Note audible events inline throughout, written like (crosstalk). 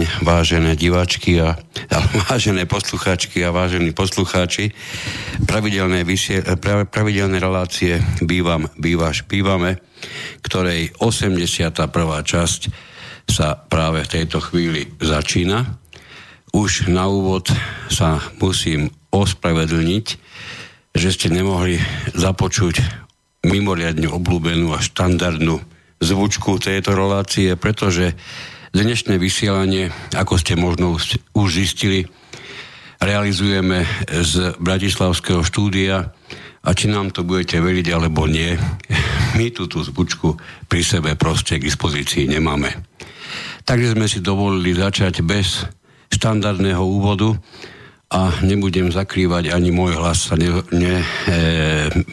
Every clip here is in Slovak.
deň, vážené diváčky a, vážené poslucháčky a vážení poslucháči. Pravidelné, vysie, pravidelné relácie bývam, bývaš, bývame, ktorej 81. časť sa práve v tejto chvíli začína. Už na úvod sa musím ospravedlniť, že ste nemohli započuť mimoriadne obľúbenú a štandardnú zvučku tejto relácie, pretože Dnešné vysielanie, ako ste možno už zistili, realizujeme z Bratislavského štúdia a či nám to budete veriť alebo nie, (laughs) my tú, tú zvučku pri sebe proste k dispozícii nemáme. Takže sme si dovolili začať bez štandardného úvodu a nebudem zakrývať, ani môj hlas sa ne, ne, e,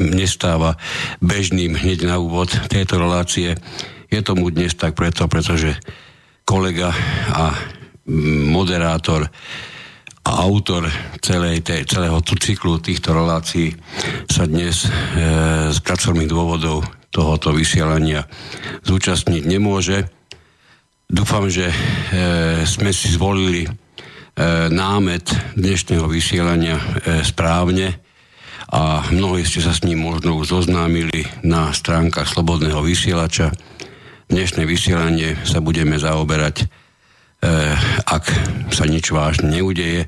nestáva bežným hneď na úvod tejto relácie. Je tomu dnes tak preto, pretože kolega a moderátor a autor celej tej, celého tu cyklu týchto relácií sa dnes e, z pracovných dôvodov tohoto vysielania zúčastniť nemôže. Dúfam, že e, sme si zvolili e, námet dnešného vysielania e, správne a mnohí ste sa s ním možno už zoznámili na stránkach Slobodného vysielača dnešné vysielanie sa budeme zaoberať, e, ak sa nič vážne neudeje,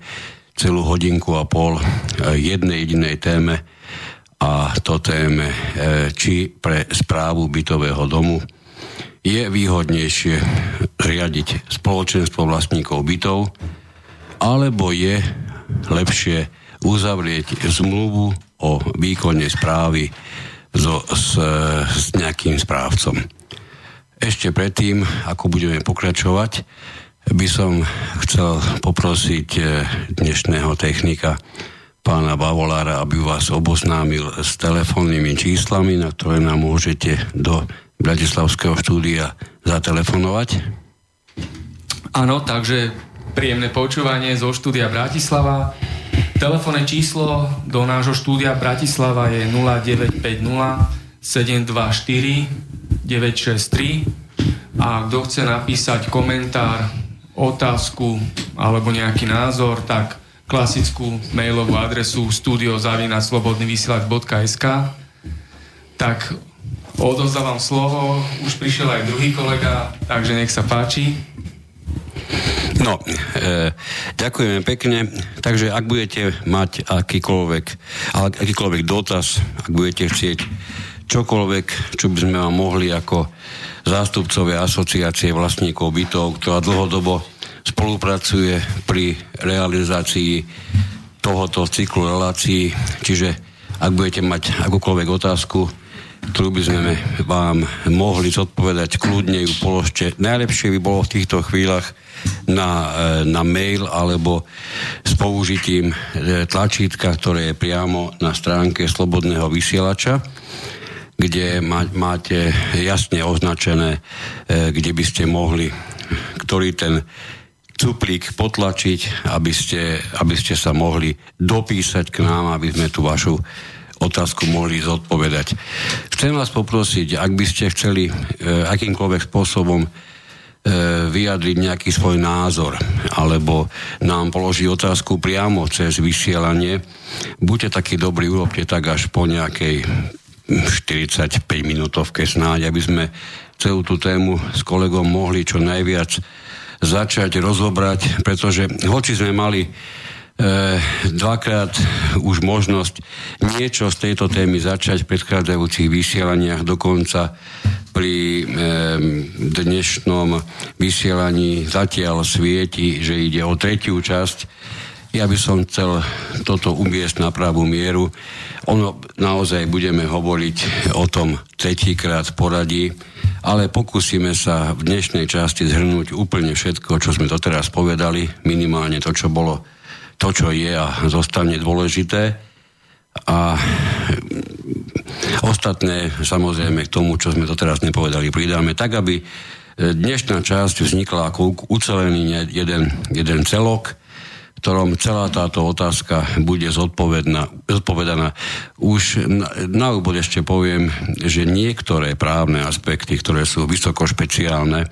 celú hodinku a pol e, jednej jedinej téme a to téme, e, či pre správu bytového domu je výhodnejšie riadiť spoločenstvo vlastníkov bytov, alebo je lepšie uzavrieť zmluvu o výkone správy so, s, s nejakým správcom. Ešte predtým, ako budeme pokračovať, by som chcel poprosiť eh, dnešného technika pána Bavolára, aby vás oboznámil s telefónnymi číslami, na ktoré nám môžete do Bratislavského štúdia zatelefonovať. Áno, takže príjemné počúvanie zo štúdia Bratislava. Telefónne číslo do nášho štúdia Bratislava je 0950 724 963 a kto chce napísať komentár, otázku alebo nejaký názor, tak klasickú mailovú adresu studiozavinaslobodnyvysielač.sk tak odozdávam slovo, už prišiel aj druhý kolega, takže nech sa páči. No, e, ďakujeme pekne. Takže ak budete mať akýkoľvek, akýkoľvek dotaz, ak budete chcieť čokoľvek, čo by sme vám mohli ako zástupcovia asociácie vlastníkov bytov, ktorá dlhodobo spolupracuje pri realizácii tohoto cyklu relácií. Čiže ak budete mať akúkoľvek otázku, ktorú by sme vám mohli zodpovedať, kľudne ju položte. Najlepšie by bolo v týchto chvíľach na, e, na mail alebo s použitím e, tlačítka, ktoré je priamo na stránke Slobodného vysielača kde máte jasne označené, e, kde by ste mohli, ktorý ten cuplík potlačiť, aby ste, aby ste sa mohli dopísať k nám, aby sme tú vašu otázku mohli zodpovedať. Chcem vás poprosiť, ak by ste chceli e, akýmkoľvek spôsobom e, vyjadriť nejaký svoj názor alebo nám položiť otázku priamo cez vysielanie, buďte takí dobrí, urobte tak až po nejakej 45 minútovke snáď, aby sme celú tú tému s kolegom mohli čo najviac začať rozobrať, pretože hoci sme mali e, dvakrát už možnosť niečo z tejto témy začať v predchádzajúcich vysielaniach, dokonca pri e, dnešnom vysielaní zatiaľ svieti, že ide o tretiu časť. Ja by som chcel toto uviesť na pravú mieru. Ono naozaj budeme hovoriť o tom tretíkrát poradí, ale pokúsime sa v dnešnej časti zhrnúť úplne všetko, čo sme doteraz povedali, minimálne to, čo bolo, to, čo je a zostane dôležité. A ostatné, samozrejme, k tomu, čo sme doteraz nepovedali, pridáme tak, aby dnešná časť vznikla ako ucelený jeden, jeden celok, ktorom celá táto otázka bude zodpovedaná. Už na, na úvod ešte poviem, že niektoré právne aspekty, ktoré sú vysoko špeciálne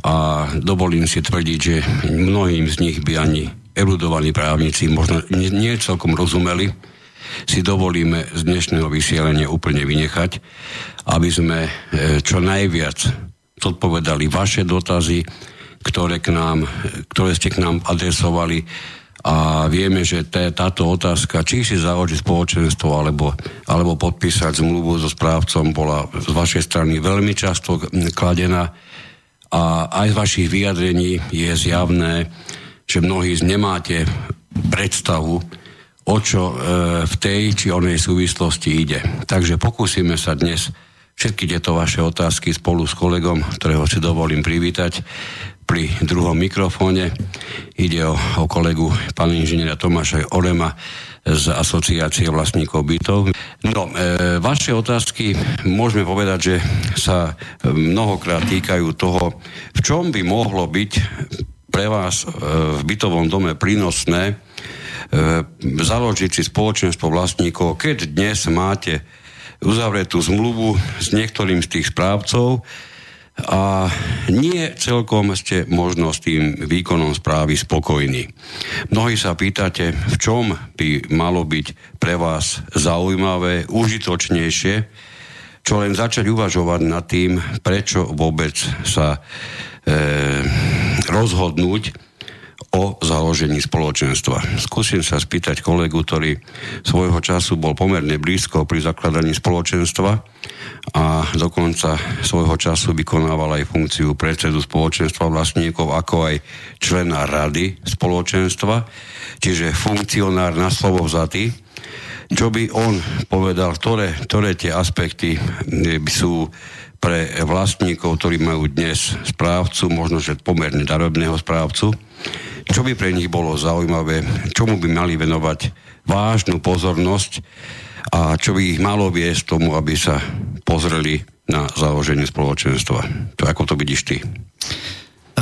a dovolím si tvrdiť, že mnohým z nich by ani erudovaní právnici možno nie, celkom rozumeli, si dovolíme z dnešného vysielania úplne vynechať, aby sme e, čo najviac zodpovedali vaše dotazy, ktoré, k nám, ktoré ste k nám adresovali a vieme, že t- táto otázka, či si založiť spoločenstvo alebo, alebo podpísať zmluvu so správcom, bola z vašej strany veľmi často kladená a aj z vašich vyjadrení je zjavné, že mnohí nemáte predstavu, o čo e, v tej či onej súvislosti ide. Takže pokúsime sa dnes všetky tieto vaše otázky spolu s kolegom, ktorého si dovolím privítať, pri druhom mikrofóne. Ide o, o kolegu pána inžiniera Tomáša Orema z asociácie vlastníkov bytov. No, e, vaše otázky môžeme povedať, že sa mnohokrát týkajú toho, v čom by mohlo byť pre vás e, v bytovom dome prínosné e, založiť si spoločenstvo vlastníkov, keď dnes máte uzavretú zmluvu s niektorým z tých správcov, a nie celkom ste možno s tým výkonom správy spokojní. Mnohí sa pýtate, v čom by malo byť pre vás zaujímavé, užitočnejšie, čo len začať uvažovať nad tým, prečo vôbec sa e, rozhodnúť o založení spoločenstva. Skúsim sa spýtať kolegu, ktorý svojho času bol pomerne blízko pri zakladaní spoločenstva a dokonca svojho času vykonával aj funkciu predsedu spoločenstva vlastníkov, ako aj člena rady spoločenstva, čiže funkcionár na slovo vzatý. Čo by on povedal, ktoré, ktoré tie aspekty by sú pre vlastníkov, ktorí majú dnes správcu, možno že pomerne darobného správcu, čo by pre nich bolo zaujímavé, čomu by mali venovať vážnu pozornosť a čo by ich malo viesť tomu, aby sa pozreli na založenie spoločenstva. To ako to vidíš ty?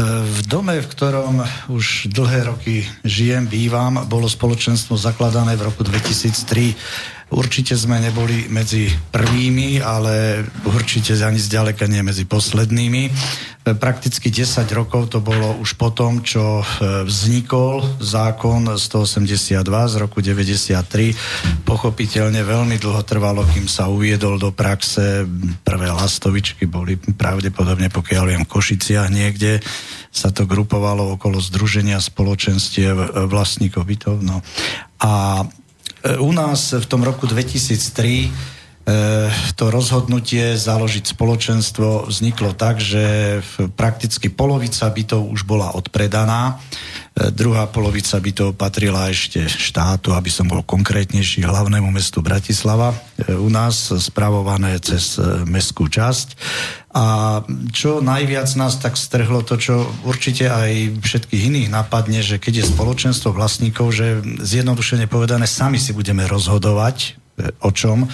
V dome, v ktorom už dlhé roky žijem, bývam, bolo spoločenstvo zakladané v roku 2003 Určite sme neboli medzi prvými, ale určite ani zďaleka nie medzi poslednými. Prakticky 10 rokov to bolo už po tom, čo e, vznikol zákon 182 z roku 93. Pochopiteľne veľmi dlho trvalo, kým sa uviedol do praxe. Prvé lastovičky boli pravdepodobne, pokiaľ viem, v Košiciach niekde sa to grupovalo okolo Združenia spoločenstiev vlastníkov bytov. No. A u nás v tom roku 2003 e, to rozhodnutie založiť spoločenstvo vzniklo tak, že prakticky polovica bytov už bola odpredaná, e, druhá polovica bytov patrila ešte štátu, aby som bol konkrétnejší, hlavnému mestu Bratislava, e, u nás spravované cez mestskú časť. A čo najviac nás tak strhlo, to čo určite aj všetkých iných napadne, že keď je spoločenstvo vlastníkov, že zjednodušene povedané, sami si budeme rozhodovať, e, o čom. E,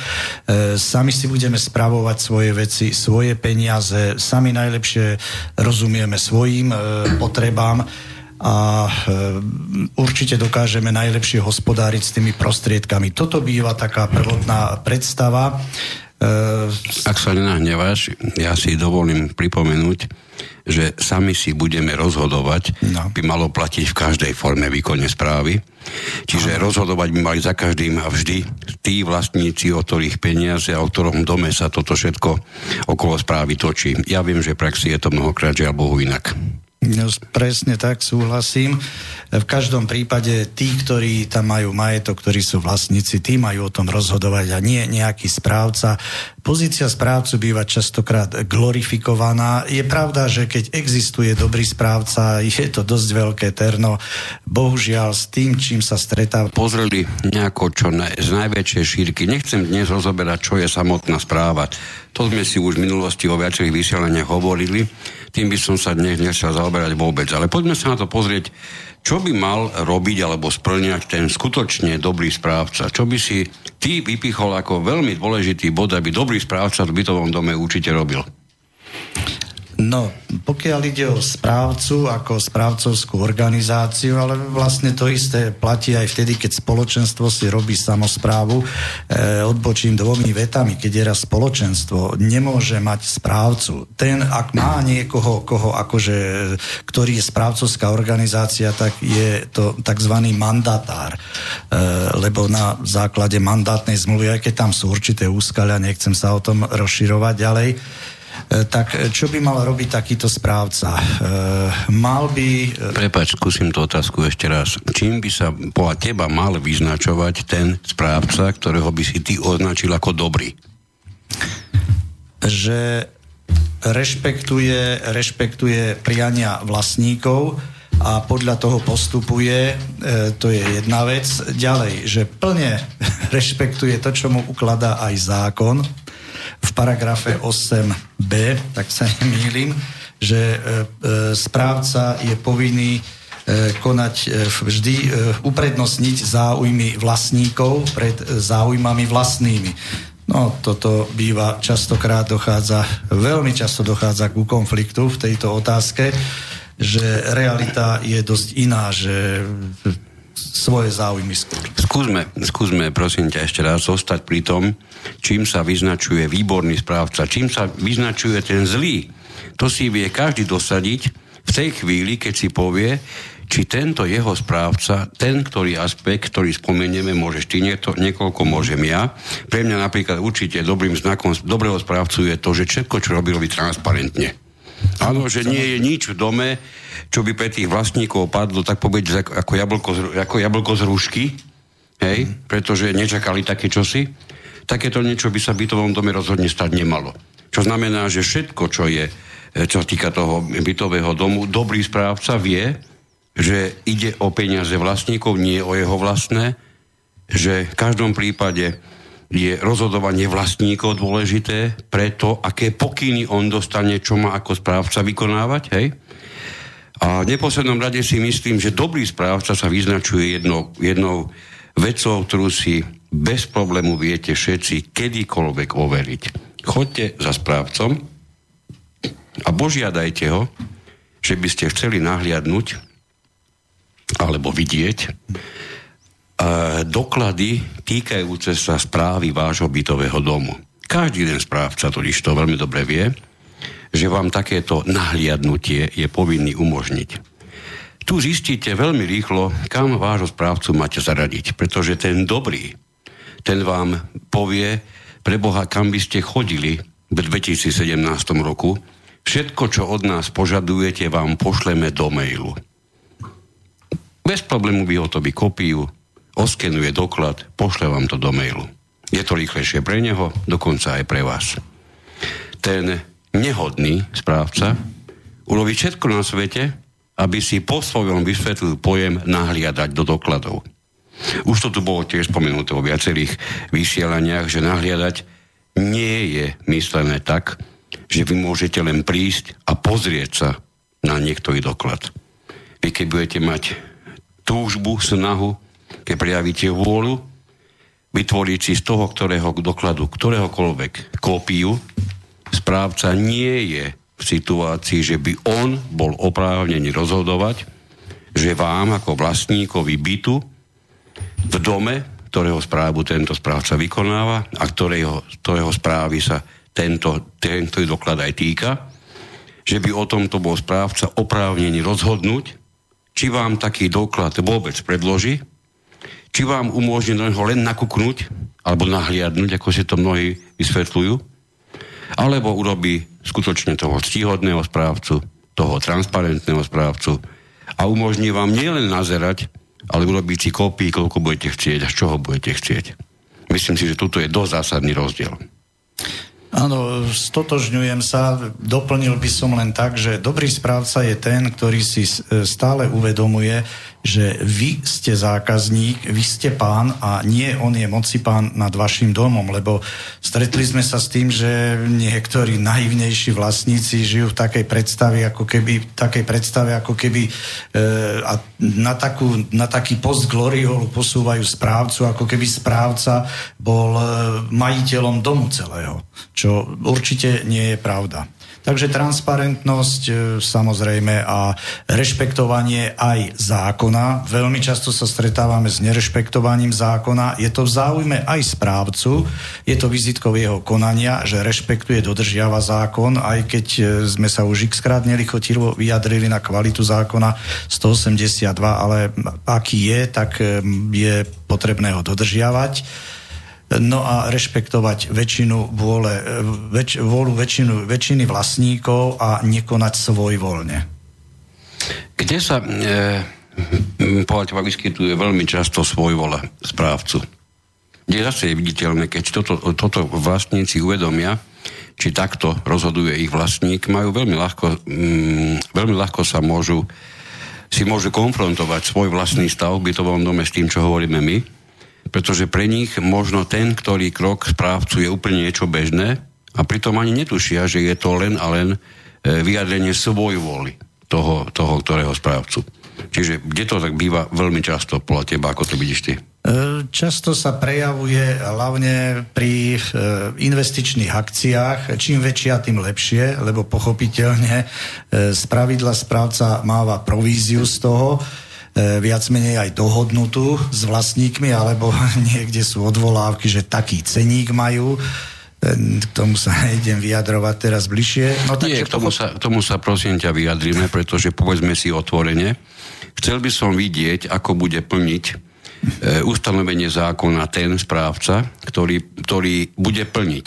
sami si budeme spravovať svoje veci, svoje peniaze, sami najlepšie rozumieme svojim e, potrebám a e, určite dokážeme najlepšie hospodáriť s tými prostriedkami. Toto býva taká prvotná predstava. Ak sa nenahneváš, ja si dovolím pripomenúť, že sami si budeme rozhodovať, no. by malo platiť v každej forme výkonne správy. Čiže no. rozhodovať by mali za každým a vždy tí vlastníci, o ktorých peniaze a o ktorom dome sa toto všetko okolo správy točí. Ja viem, že v praxi je to mnohokrát žiaľ Bohu inak. No, presne tak, súhlasím. V každom prípade tí, ktorí tam majú majetok, ktorí sú vlastníci, tí majú o tom rozhodovať a nie nejaký správca. Pozícia správcu býva častokrát glorifikovaná. Je pravda, že keď existuje dobrý správca, je to dosť veľké terno. Bohužiaľ s tým, čím sa stretá. Pozreli nejako čo na, z najväčšej šírky. Nechcem dnes rozoberať, čo je samotná správa. To sme si už v minulosti o viacerých vysielaniach hovorili tým by som sa dnes nechcel zaoberať vôbec. Ale poďme sa na to pozrieť, čo by mal robiť alebo splňať ten skutočne dobrý správca. Čo by si ty vypichol ako veľmi dôležitý bod, aby dobrý správca v bytovom dome určite robil? No, pokiaľ ide o správcu ako správcovskú organizáciu, ale vlastne to isté platí aj vtedy, keď spoločenstvo si robí samozprávu. E, odbočím dvomi vetami, keď je raz spoločenstvo, nemôže mať správcu. Ten, ak má niekoho, koho akože, ktorý je správcovská organizácia, tak je to tzv. mandatár. E, lebo na základe mandátnej zmluvy, aj keď tam sú určité úskalia, nechcem sa o tom rozširovať ďalej, tak e, čo by mal robiť takýto správca? E, mal by... Prepač, skúsim tú otázku ešte raz. Čím by sa podľa teba mal vyznačovať ten správca, ktorého by si ty označil ako dobrý? Že rešpektuje, rešpektuje priania vlastníkov a podľa toho postupuje, e, to je jedna vec. Ďalej, že plne (laughs) rešpektuje to, čo mu ukladá aj zákon, v paragrafe 8b, tak sa nemýlim, že e, e, správca je povinný e, konať vždy, uprednostniť záujmy vlastníkov pred záujmami vlastnými. No, toto býva častokrát dochádza, veľmi často dochádza ku konfliktu v tejto otázke, že realita je dosť iná, že svoje záujmy. Skúsme, skúsme prosím ťa ešte raz zostať pri tom, čím sa vyznačuje výborný správca, čím sa vyznačuje ten zlý. To si vie každý dosadiť v tej chvíli, keď si povie, či tento jeho správca, ten ktorý aspekt, ktorý spomenieme, môžeš ty nieto, niekoľko, môžem ja. Pre mňa napríklad určite dobrým znakom dobrého správcu je to, že všetko, čo robí, robí transparentne. Áno, že nie je nič v dome, čo by pre tých vlastníkov padlo, tak povedať, ako jablko, ako jablko z rúšky, hej, pretože nečakali také čosi. Takéto niečo by sa v bytovom dome rozhodne stať nemalo. Čo znamená, že všetko, čo je, e, čo týka toho bytového domu, dobrý správca vie, že ide o peniaze vlastníkov, nie o jeho vlastné, že v každom prípade je rozhodovanie vlastníkov dôležité pre to, aké pokyny on dostane, čo má ako správca vykonávať, hej? A v neposlednom rade si myslím, že dobrý správca sa vyznačuje jednou, jednou vecou, ktorú si bez problému viete všetci kedykoľvek overiť. Choďte za správcom a požiadajte ho, že by ste chceli nahliadnúť alebo vidieť doklady týkajúce sa správy vášho bytového domu. Každý jeden správca totiž to veľmi dobre vie, že vám takéto nahliadnutie je povinný umožniť. Tu zistíte veľmi rýchlo, kam vášho správcu máte zaradiť, pretože ten dobrý, ten vám povie, pre Boha, kam by ste chodili v 2017 roku, všetko, čo od nás požadujete, vám pošleme do mailu. Bez problému vy to kopiu, oskenuje doklad, pošle vám to do mailu. Je to rýchlejšie pre neho, dokonca aj pre vás. Ten nehodný správca urobiť všetko na svete, aby si po svojom vysvetlil pojem nahliadať do dokladov. Už to tu bolo tiež spomenuté vo viacerých vysielaniach, že nahliadať nie je myslené tak, že vy môžete len prísť a pozrieť sa na niektorý doklad. Vy keď budete mať túžbu, snahu, keď prejavíte vôľu, vytvoriť si z toho, ktorého dokladu, ktoréhokoľvek kópiu, správca nie je v situácii, že by on bol oprávnený rozhodovať, že vám ako vlastníkovi bytu v dome, ktorého správu tento správca vykonáva a ktorého, ktorého správy sa tento, tento doklad aj týka, že by o tomto bol správca oprávnený rozhodnúť, či vám taký doklad vôbec predloží, či vám umožní ho len nakúknúť alebo nahliadnúť, ako si to mnohí vysvetľujú, alebo urobí skutočne toho ctíhodného správcu, toho transparentného správcu a umožní vám nielen nazerať, ale urobiť si kópii, koľko budete chcieť a z čoho budete chcieť. Myslím si, že tuto je dosť zásadný rozdiel. Áno, stotožňujem sa. Doplnil by som len tak, že dobrý správca je ten, ktorý si stále uvedomuje, že vy ste zákazník, vy ste pán a nie on je moci pán nad vašim domom, lebo stretli sme sa s tým, že niektorí naivnejší vlastníci žijú v takej predstave, ako keby, takej predstave, ako keby e, a na, takú, na taký post gloriolu posúvajú správcu, ako keby správca bol e, majiteľom domu celého, čo určite nie je pravda. Takže transparentnosť e, samozrejme a rešpektovanie aj zákona. Veľmi často sa stretávame s nerešpektovaním zákona. Je to v záujme aj správcu, je to vizitkov jeho konania, že rešpektuje, dodržiava zákon, aj keď e, sme sa už x krát nelichotivo vyjadrili na kvalitu zákona 182, ale aký je, tak e, je potrebné ho dodržiavať no a rešpektovať väčšinu vôle, väč, vôľu väčšinu, väčšiny vlastníkov a nekonať svoj voľne. Kde sa e, teba vyskytuje veľmi často svoj vole správcu? Kde zase je viditeľné, keď toto, toto vlastníci uvedomia, či takto rozhoduje ich vlastník, majú veľmi ľahko, mm, veľmi ľahko sa môžu si môžu konfrontovať svoj vlastný stav v bytovom dome s tým, čo hovoríme my, pretože pre nich možno ten, ktorý krok správcu je úplne niečo bežné a pritom ani netušia, že je to len a len e, vyjadrenie svoj vôli toho, toho ktorého správcu. Čiže kde to tak býva veľmi často podľa teba, ako to vidíš ty? E, často sa prejavuje hlavne pri e, investičných akciách. Čím väčšia, tým lepšie, lebo pochopiteľne z pravidla správca máva províziu z toho, viac menej aj dohodnutú s vlastníkmi, alebo (laughs) niekde sú odvolávky, že taký ceník majú. E, k tomu sa (laughs) idem vyjadrovať teraz bližšie. No, Nie, k tomu, sa, k tomu sa prosím ťa vyjadrime, pretože povedzme si otvorene. Chcel by som vidieť, ako bude plniť e, ustanovenie zákona ten správca, ktorý, ktorý bude plniť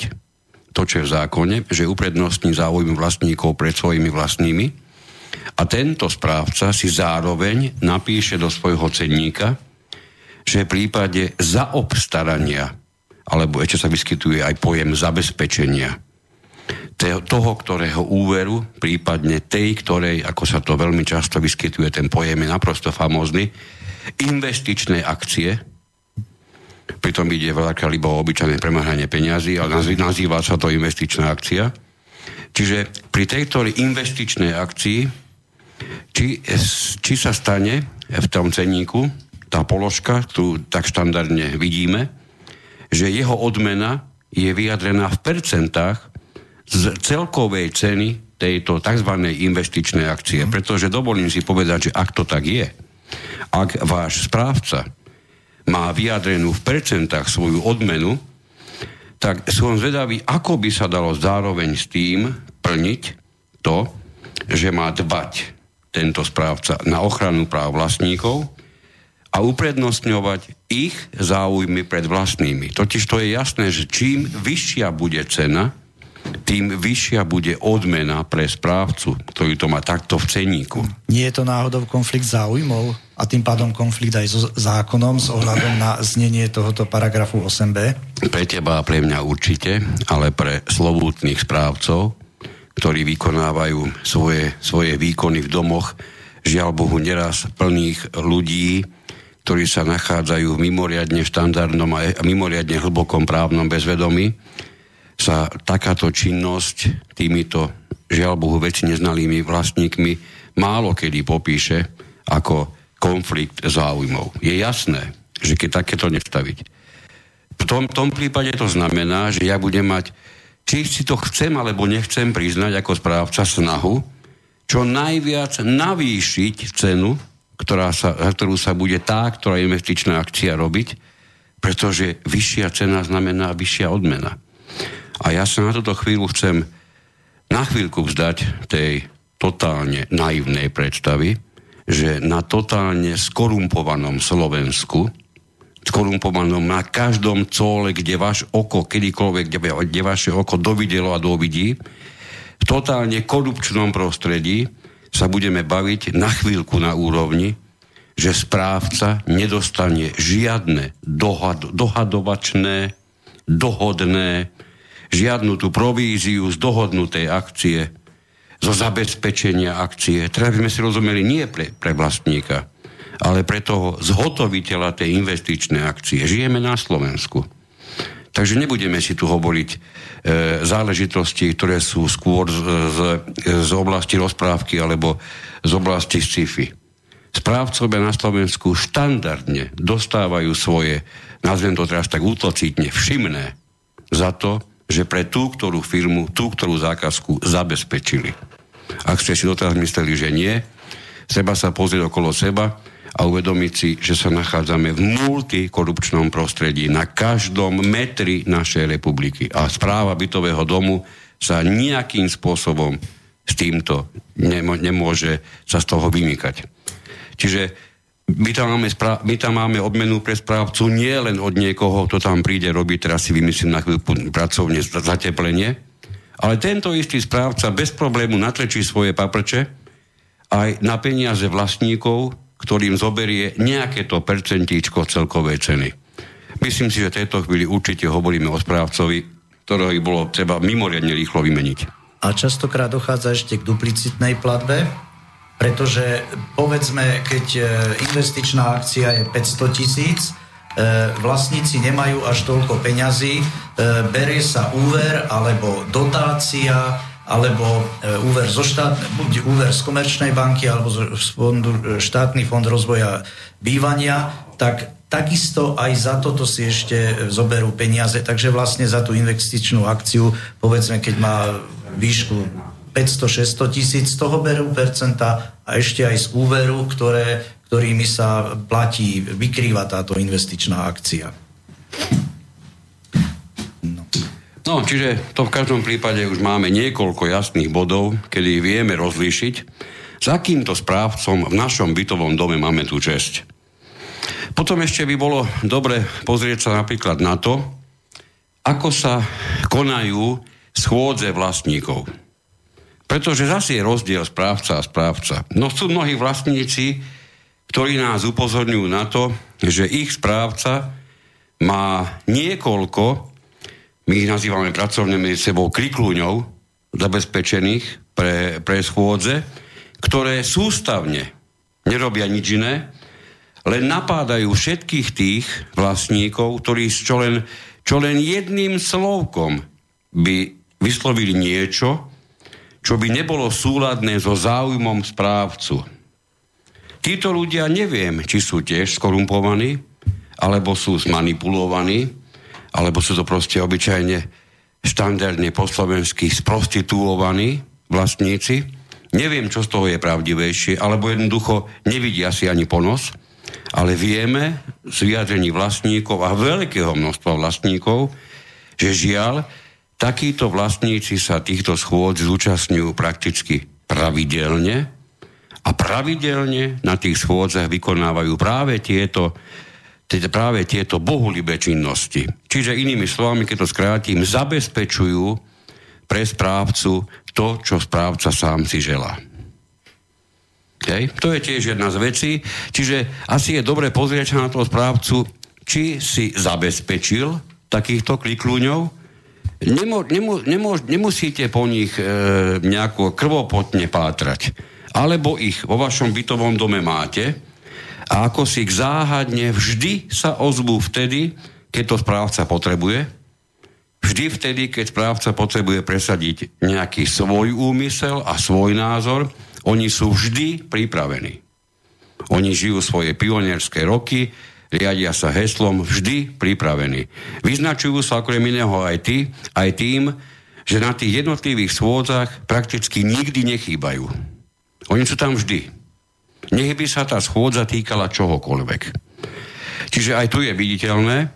to, čo je v zákone, že uprednostní záujmy vlastníkov pred svojimi vlastnými a tento správca si zároveň napíše do svojho cenníka, že v prípade zaobstarania, alebo ešte sa vyskytuje aj pojem zabezpečenia, toho, ktorého úveru, prípadne tej, ktorej, ako sa to veľmi často vyskytuje, ten pojem je naprosto famózny, investičné akcie, pritom ide veľakrát iba obyčajné premáhanie peňazí, ale nazýva sa to investičná akcia. Čiže pri tejto investičnej akcii či, či sa stane v tom cenníku tá položka, ktorú tak štandardne vidíme, že jeho odmena je vyjadrená v percentách z celkovej ceny tejto tzv. investičnej akcie. Pretože dovolím si povedať, že ak to tak je, ak váš správca má vyjadrenú v percentách svoju odmenu, tak som zvedavý, ako by sa dalo zároveň s tým plniť to, že má dbať tento správca na ochranu práv vlastníkov a uprednostňovať ich záujmy pred vlastnými. Totiž to je jasné, že čím vyššia bude cena, tým vyššia bude odmena pre správcu, ktorý to má takto v ceníku. Nie je to náhodou konflikt záujmov a tým pádom konflikt aj so zákonom s ohľadom na znenie tohoto paragrafu 8b? Pre teba a pre mňa určite, ale pre slovútnych správcov ktorí vykonávajú svoje, svoje výkony v domoch, žiaľ Bohu neraz plných ľudí, ktorí sa nachádzajú v mimoriadne štandardnom a mimoriadne hlbokom právnom bezvedomí, sa takáto činnosť týmito žiaľ Bohu veci neznalými vlastníkmi málo kedy popíše ako konflikt záujmov. Je jasné, že keď takéto nestaviť. V tom, tom prípade to znamená, že ja budem mať či si to chcem alebo nechcem priznať ako správca snahu, čo najviac navýšiť cenu, ktorá sa, za ktorú sa bude tá, ktorá investičná akcia robiť, pretože vyššia cena znamená vyššia odmena. A ja sa na túto chvíľu chcem na chvíľku vzdať tej totálne naivnej predstavy, že na totálne skorumpovanom Slovensku skorumpovanom na každom cole, kde váš oko, kedykoľvek, kde, kde vaše oko dovidelo a dovidí, v totálne korupčnom prostredí sa budeme baviť na chvíľku na úrovni, že správca nedostane žiadne dohad, dohadovačné, dohodné, žiadnu tú províziu z dohodnutej akcie, zo zabezpečenia akcie. Teda by sme si rozumeli nie pre, pre vlastníka, ale pre toho zhotoviteľa tej investičnej akcie. Žijeme na Slovensku. Takže nebudeme si tu hovoriť e, záležitosti, ktoré sú skôr z, z, z oblasti rozprávky alebo z oblasti sci-fi. Správcovia na Slovensku štandardne dostávajú svoje, nazvem to teraz tak útocitne, všimné za to, že pre tú, ktorú firmu, tú, ktorú zákazku zabezpečili. Ak ste si doteraz mysleli, že nie, treba sa pozrieť okolo seba a uvedomiť si, že sa nachádzame v multikorupčnom prostredí na každom metri našej republiky. A správa bytového domu sa nejakým spôsobom s týmto nemôže sa z toho vymýkať. Čiže my tam, máme správ, my tam máme odmenu pre správcu nie len od niekoho, kto tam príde robiť, teraz si vymyslím na chvíľu pracovne zateplenie, ale tento istý správca bez problému natrečí svoje paprče aj na peniaze vlastníkov, ktorým zoberie nejaké to percentíčko celkovej ceny. Myslím si, že v tejto chvíli určite hovoríme o správcovi, ktorého bolo treba mimoriadne rýchlo vymeniť. A častokrát dochádza ešte k duplicitnej platbe, pretože povedzme, keď e, investičná akcia je 500 tisíc, e, vlastníci nemajú až toľko peňazí, e, berie sa úver alebo dotácia, alebo úver zo štát, buď úver z komerčnej banky alebo z fondu, štátny fond rozvoja bývania, tak takisto aj za toto si ešte zoberú peniaze. Takže vlastne za tú investičnú akciu, povedzme, keď má výšku 500-600 tisíc, z toho berú percenta a ešte aj z úveru, ktoré, ktorými sa platí, vykrýva táto investičná akcia. No. čiže to v každom prípade už máme niekoľko jasných bodov, kedy vieme rozlíšiť, s akýmto správcom v našom bytovom dome máme tú česť. Potom ešte by bolo dobre pozrieť sa napríklad na to, ako sa konajú schôdze vlastníkov. Pretože zase je rozdiel správca a správca. No sú mnohí vlastníci, ktorí nás upozorňujú na to, že ich správca má niekoľko, my ich nazývame pracovne medzi sebou kriklúňov, zabezpečených pre, pre schôdze, ktoré sústavne nerobia nič iné, len napádajú všetkých tých vlastníkov, ktorí čo len, čo len jedným slovkom by vyslovili niečo, čo by nebolo súladné so záujmom správcu. Títo ľudia neviem, či sú tiež skorumpovaní, alebo sú zmanipulovaní, alebo sú to proste obyčajne štandardne po slovensky sprostituovaní vlastníci. Neviem, čo z toho je pravdivejšie, alebo jednoducho nevidia si ani ponos, ale vieme z vyjadrení vlastníkov a veľkého množstva vlastníkov, že žiaľ, Takíto vlastníci sa týchto schôd zúčastňujú prakticky pravidelne a pravidelne na tých schôdzach vykonávajú práve tieto, teda práve tieto bohulibé činnosti. Čiže inými slovami, keď to skrátim, zabezpečujú pre správcu to, čo správca sám si želá. Okay? To je tiež jedna z vecí. Čiže asi je dobre pozrieť na toho správcu, či si zabezpečil takýchto kliklúňov, Nemo, nemo, nemo, nemusíte po nich e, nejako krvopotne pátrať. Alebo ich vo vašom bytovom dome máte a ako si ich záhadne vždy sa ozvú vtedy, keď to správca potrebuje. Vždy vtedy, keď správca potrebuje presadiť nejaký svoj úmysel a svoj názor, oni sú vždy pripravení. Oni žijú svoje pionierské roky, riadia sa heslom vždy pripravení. Vyznačujú sa okrem iného aj, tí, aj tým, že na tých jednotlivých schôdzach prakticky nikdy nechýbajú. Oni sú tam vždy. Nech by sa tá schôdza týkala čohokoľvek. Čiže aj tu je viditeľné, e,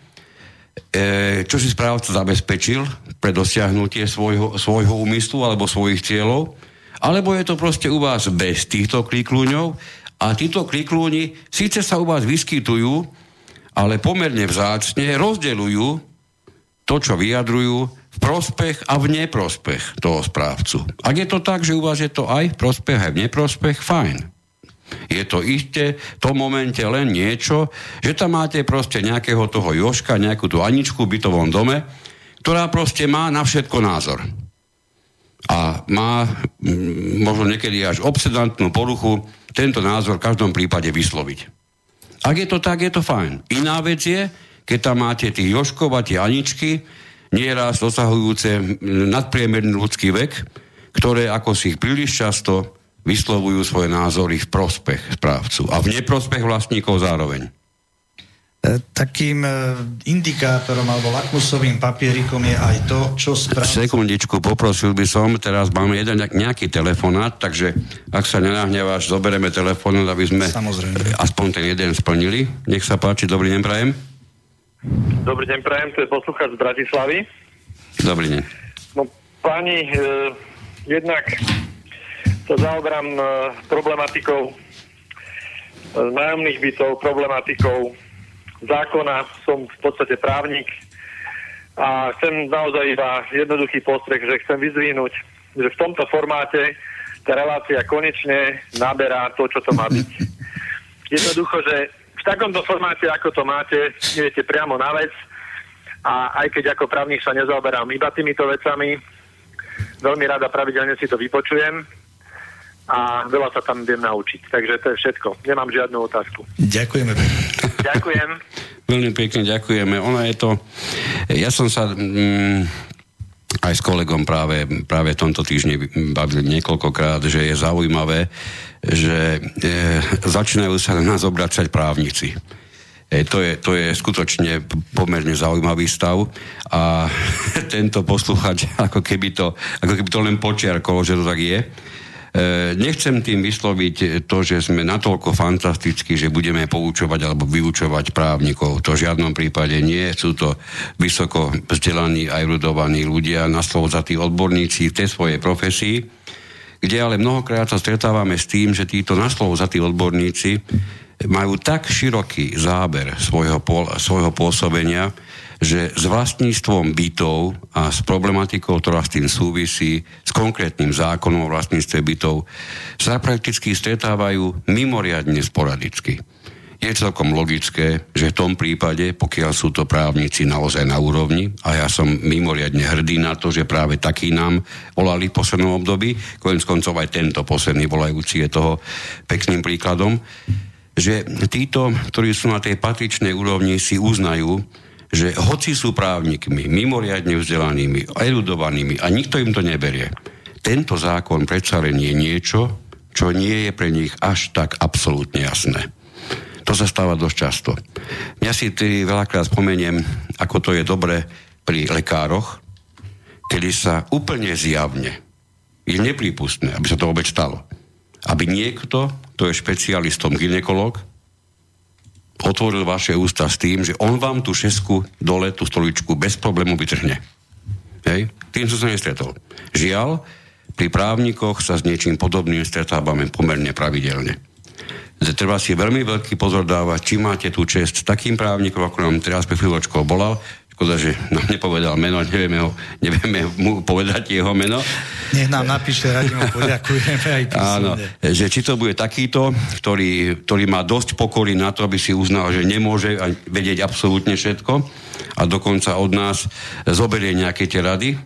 čo si správca zabezpečil pre dosiahnutie svojho, svojho úmyslu alebo svojich cieľov, alebo je to proste u vás bez týchto klikľúňov a títo klikľúni síce sa u vás vyskytujú, ale pomerne vzácne rozdeľujú to, čo vyjadrujú v prospech a v neprospech toho správcu. Ak je to tak, že u vás je to aj v prospech, aj v neprospech, fajn. Je to isté v tom momente len niečo, že tam máte proste nejakého toho Joška, nejakú tú Aničku v bytovom dome, ktorá proste má na všetko názor. A má mm, možno niekedy až obsedantnú poruchu tento názor v každom prípade vysloviť. Ak je to tak, je to fajn. Iná vec je, keď tam máte tých Joškov a tie Aničky, nieraz dosahujúce nadpriemerný ľudský vek, ktoré ako si ich príliš často vyslovujú svoje názory v prospech správcu a v neprospech vlastníkov zároveň. takým indikátorom alebo lakmusovým papierikom je aj to, čo správne... Sekundičku, poprosil by som, teraz máme jeden nejaký telefonát, takže ak sa nenahneváš, zoberieme telefonát, aby sme Samozrejme. aspoň ten jeden splnili. Nech sa páči, dobrý deň, prajem. Dobrý deň, prajem, to je poslucháč z Bratislavy. Dobrý deň. No, pani, e, jednak sa zaoberám e, problematikou e, nájomných bytov, problematikou zákona, som v podstate právnik a chcem naozaj iba jednoduchý postreh, že chcem vyzvihnúť, že v tomto formáte tá relácia konečne naberá to, čo to má byť. (laughs) Jednoducho, že v takomto formáte, ako to máte, idete priamo na vec a aj keď ako právnik sa nezaoberám iba týmito vecami, veľmi rada pravidelne si to vypočujem a veľa sa tam viem naučiť. Takže to je všetko. Nemám žiadnu otázku. Ďakujeme. Ďakujem. (laughs) Veľmi pekne ďakujeme. Ono je to... Ja som sa... Mm, aj s kolegom práve, práve v tomto týždni bavil niekoľkokrát, že je zaujímavé, že e, začínajú sa na nás obracať právnici. E, to, je, to je skutočne pomerne zaujímavý stav a (laughs) tento posluchač ako keby to, ako keby to len počiarkol, že to tak je nechcem tým vysloviť to, že sme natoľko fantastickí, že budeme poučovať alebo vyučovať právnikov. To v žiadnom prípade nie. Sú to vysoko vzdelaní a erudovaní ľudia, na slovo za tí odborníci v tej svojej profesii, kde ale mnohokrát sa stretávame s tým, že títo na slovo za tí odborníci majú tak široký záber svojho, svojho pôsobenia, že s vlastníctvom bytov a s problematikou, ktorá s tým súvisí, s konkrétnym zákonom o vlastníctve bytov, sa prakticky stretávajú mimoriadne sporadicky. Je celkom logické, že v tom prípade, pokiaľ sú to právnici naozaj na úrovni, a ja som mimoriadne hrdý na to, že práve takí nám volali v poslednom období, konec koncov aj tento posledný volajúci je toho pekným príkladom, že títo, ktorí sú na tej patričnej úrovni, si uznajú, že hoci sú právnikmi, mimoriadne vzdelanými, erudovanými a nikto im to neberie, tento zákon predsa len je niečo, čo nie je pre nich až tak absolútne jasné. To sa stáva dosť často. Ja si tedy veľakrát spomeniem, ako to je dobre pri lekároch, kedy sa úplne zjavne je neprípustné, aby sa to vôbec stalo. Aby niekto, to je špecialistom ginekolog, otvoril vaše ústa s tým, že on vám tú šesku dole, tú stoličku bez problému vytrhne. Hej? Tým som sa nestretol. Žiaľ, pri právnikoch sa s niečím podobným stretávame pomerne pravidelne. Treba si veľmi veľký pozor dávať, či máte tú čest takým právnikom, ako nám teraz pre chvíľočkou volal, Škoda, že nám nepovedal meno, nevieme, ho, nevieme mu povedať jeho meno. Nech nám napíšte, radi mu poďakujeme aj Áno, že či to bude takýto, ktorý, ktorý má dosť pokory na to, aby si uznal, že nemôže vedieť absolútne všetko a dokonca od nás zoberie nejaké tie rady,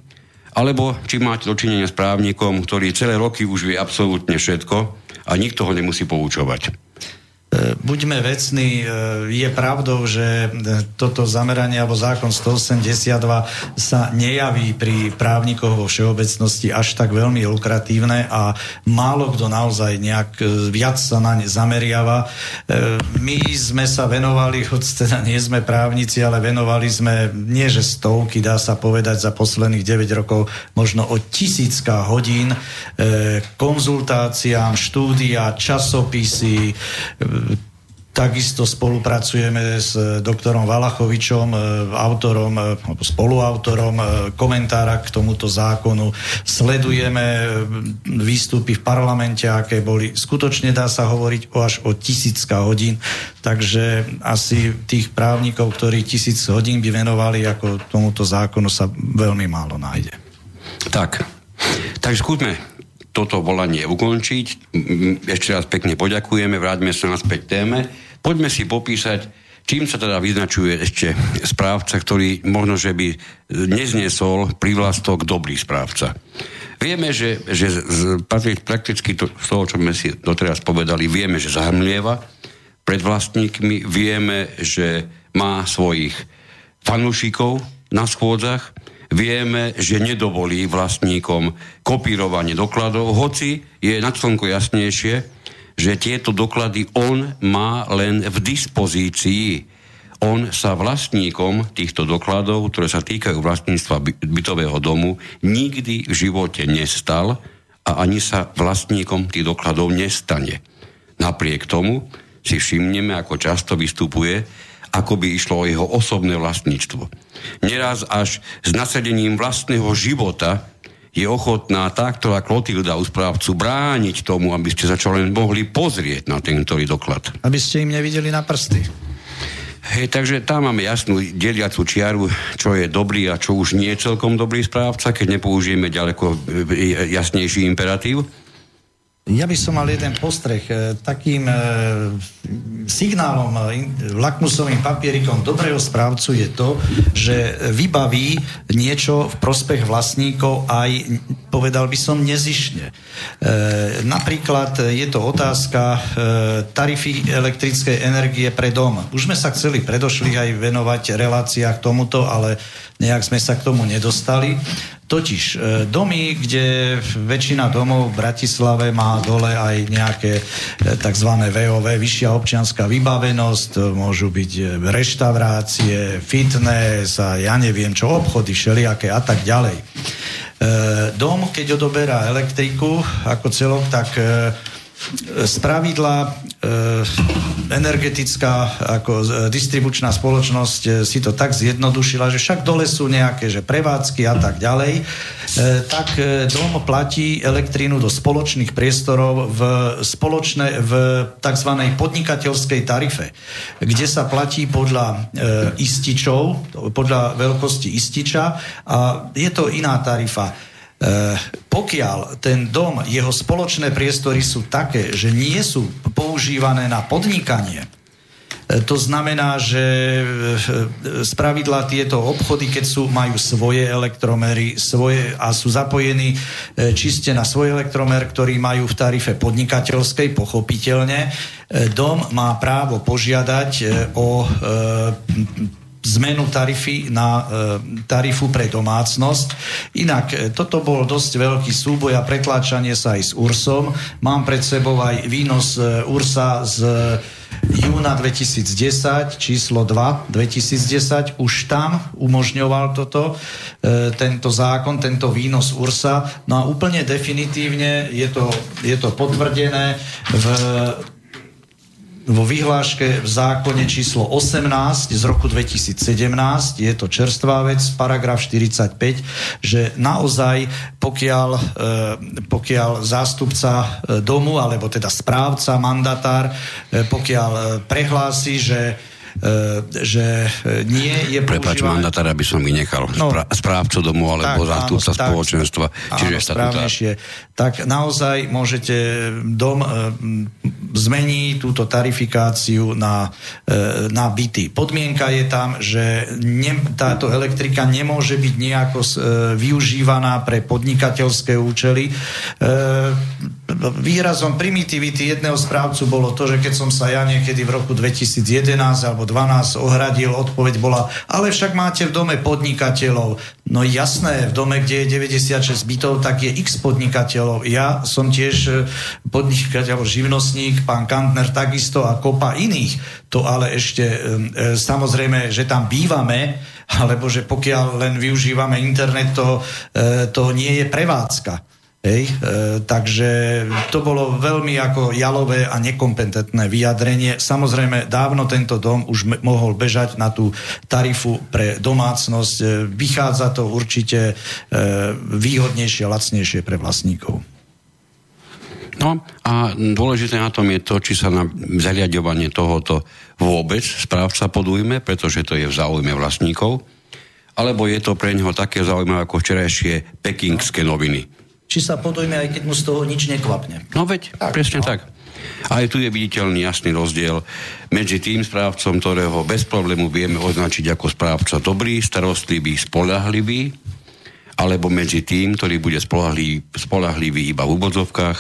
alebo či máte dočinenie s právnikom, ktorý celé roky už vie absolútne všetko a nikto ho nemusí poučovať. E, buďme vecní, e, je pravdou, že e, toto zameranie alebo zákon 182 sa nejaví pri právnikoch vo všeobecnosti až tak veľmi lukratívne a málo kto naozaj nejak viac sa na ne zameriava. My sme sa venovali, hoď teda nie sme právnici, ale venovali sme nie že stovky, dá sa povedať za posledných 9 rokov, možno o tisícka hodín konzultáciám, štúdia, časopisy, Takisto spolupracujeme s doktorom Valachovičom, e, autorom, e, spoluautorom komentára k tomuto zákonu. Sledujeme výstupy v parlamente, aké boli. Skutočne dá sa hovoriť o až o tisícka hodín, takže asi tých právnikov, ktorí tisíc hodín by venovali ako tomuto zákonu, sa veľmi málo nájde. Tak, tak skúsme toto volanie ukončiť. Ešte raz pekne poďakujeme, vráťme sa naspäť téme. Poďme si popísať, čím sa teda vyznačuje ešte správca, ktorý možno, že by nezniesol privlastok dobrý správca. Vieme, že, že z, prakticky to, z toho, čo sme si doteraz povedali, vieme, že zahrmlieva pred vlastníkmi, vieme, že má svojich fanúšikov na schôdzach, vieme, že nedovolí vlastníkom kopírovanie dokladov, hoci je na slnko jasnejšie, že tieto doklady on má len v dispozícii. on sa vlastníkom týchto dokladov, ktoré sa týkajú vlastníctva bytového domu, nikdy v živote nestal a ani sa vlastníkom tých dokladov nestane. Napriek tomu si všimneme, ako často vystupuje, ako by išlo o jeho osobné vlastníctvo. Neraz až s nasadením vlastného života je ochotná tá, ktorá Klotilda u správcu brániť tomu, aby ste sa čo len mohli pozrieť na ten ktorý doklad. Aby ste im nevideli na prsty. Hej, takže tam máme jasnú deliacu čiaru, čo je dobrý a čo už nie je celkom dobrý správca, keď nepoužijeme ďaleko e, jasnejší imperatív. Ja by som mal jeden postreh. E, takým e, signálom, e, lakmusovým papierikom dobrého správcu je to, že vybaví niečo v prospech vlastníkov aj, povedal by som, nezišne. Napríklad je to otázka tarify elektrickej energie pre dom. Už sme sa chceli predošli aj venovať reláciách tomuto, ale nejak sme sa k tomu nedostali. Totiž e, domy, kde väčšina domov v Bratislave má dole aj nejaké e, tzv. VOV, vyššia občianská vybavenosť, môžu byť e, reštaurácie, fitness a ja neviem čo, obchody všelijaké a tak ďalej. Dom, keď odoberá elektriku ako celok, tak z pravidla e, energetická ako e, distribučná spoločnosť e, si to tak zjednodušila, že však dole sú nejaké že prevádzky a tak ďalej, tak dom platí elektrínu do spoločných priestorov v, spoločné, v tzv. podnikateľskej tarife, kde sa platí podľa ističov, podľa veľkosti ističa a je to iná tarifa. Eh, pokiaľ ten dom, jeho spoločné priestory sú také, že nie sú používané na podnikanie, eh, to znamená, že z eh, tieto obchody, keď sú, majú svoje elektromery svoje, a sú zapojení čiste na svoj elektromer, ktorý majú v tarife podnikateľskej, pochopiteľne, dom má právo požiadať o zmenu tarify na e, tarifu pre domácnosť. Inak, e, toto bol dosť veľký súboj a pretláčanie sa aj s URSom. Mám pred sebou aj výnos e, URSA z júna 2010, číslo 2 2010, už tam umožňoval toto, e, tento zákon, tento výnos URSA. No a úplne definitívne je to, je to potvrdené v vo vyhláške v zákone číslo 18 z roku 2017, je to čerstvá vec, paragraf 45, že naozaj pokiaľ, e, pokiaľ zástupca e, domu, alebo teda správca, mandatár, e, pokiaľ prehlási, že že e, nie je Prepač, používané... mandatára by som vynechal. No, správcu domu alebo zástupca spoločenstva. Čiže áno, správnejšie. Tak naozaj môžete dom e, zmení túto tarifikáciu na, e, na byty. Podmienka je tam, že ne, táto elektrika nemôže byť nejako e, využívaná pre podnikateľské účely. E, výrazom primitivity jedného správcu bolo to, že keď som sa ja niekedy v roku 2011 alebo 12 ohradil, odpoveď bola, ale však máte v dome podnikateľov. No jasné, v dome, kde je 96 bytov, tak je x podnikateľov. Ja som tiež e, podnikateľ, živnostník, pán Kantner takisto a kopa iných. To ale ešte, e, e, samozrejme, že tam bývame, alebo že pokiaľ len využívame internet, to, to nie je prevádzka. Hej, e, takže to bolo veľmi ako jalové a nekompetentné vyjadrenie. Samozrejme, dávno tento dom už me, mohol bežať na tú tarifu pre domácnosť. E, vychádza to určite e, výhodnejšie lacnejšie pre vlastníkov. No a dôležité na tom je to, či sa na zariadovanie tohoto vôbec správca podujme, pretože to je v záujme vlastníkov, alebo je to pre neho také zaujímavé ako včerajšie pekingské noviny či sa podujme, aj keď mu z toho nič nekvapne. No veď, tak, presne no. tak. Aj tu je viditeľný jasný rozdiel medzi tým správcom, ktorého bez problému vieme označiť ako správca dobrý, starostlivý, spolahlivý, alebo medzi tým, ktorý bude spolahlivý, spolahlivý iba v úvodzovkách,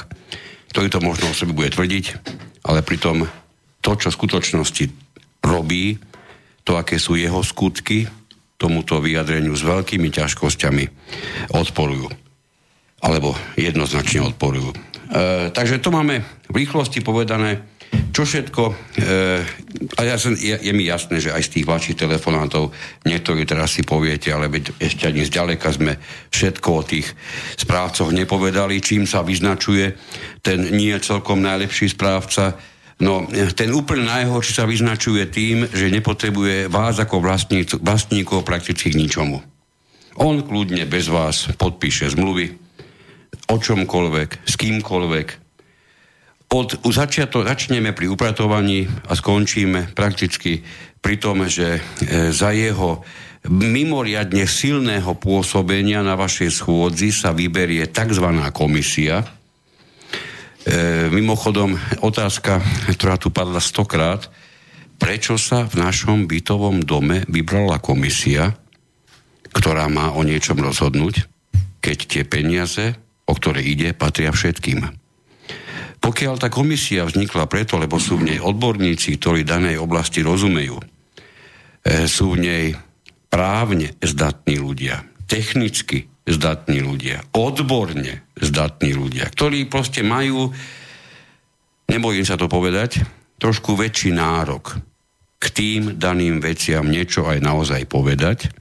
ktorý to možno o sebe bude tvrdiť, ale pritom to, čo v skutočnosti robí, to, aké sú jeho skutky, tomuto vyjadreniu s veľkými ťažkosťami odporujú alebo jednoznačne odporujú. E, takže to máme v rýchlosti povedané, čo všetko, e, a ja som, je, je mi jasné, že aj z tých vašich telefonátov niektorí teraz si poviete, ale veď ešte ani zďaleka sme všetko o tých správcoch nepovedali, čím sa vyznačuje ten nie celkom najlepší správca. No, ten úplne najhorší sa vyznačuje tým, že nepotrebuje vás ako vlastníkov prakticky k ničomu. On kľudne bez vás podpíše zmluvy o čomkoľvek, s kýmkoľvek, od začiato, začneme pri upratovaní a skončíme prakticky pri tom, že e, za jeho mimoriadne silného pôsobenia na vašej schôdzi sa vyberie tzv. komisia. E, mimochodom, otázka, ktorá tu padla stokrát, prečo sa v našom bytovom dome vybrala komisia, ktorá má o niečom rozhodnúť, keď tie peniaze, o ktoré ide, patria všetkým. Pokiaľ tá komisia vznikla preto, lebo sú v nej odborníci, ktorí danej oblasti rozumejú, e, sú v nej právne zdatní ľudia, technicky zdatní ľudia, odborne zdatní ľudia, ktorí proste majú, nebojím sa to povedať, trošku väčší nárok k tým daným veciam niečo aj naozaj povedať,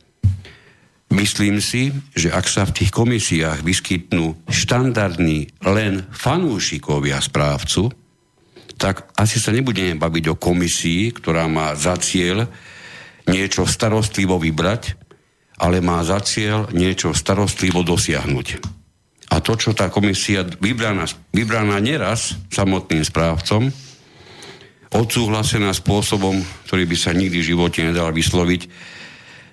Myslím si, že ak sa v tých komisiách vyskytnú štandardní len fanúšikovia správcu, tak asi sa nebudeme baviť o komisii, ktorá má za cieľ niečo starostlivo vybrať, ale má za cieľ niečo starostlivo dosiahnuť. A to, čo tá komisia vybraná, vybraná neraz samotným správcom, odsúhlasená spôsobom, ktorý by sa nikdy v živote nedal vysloviť,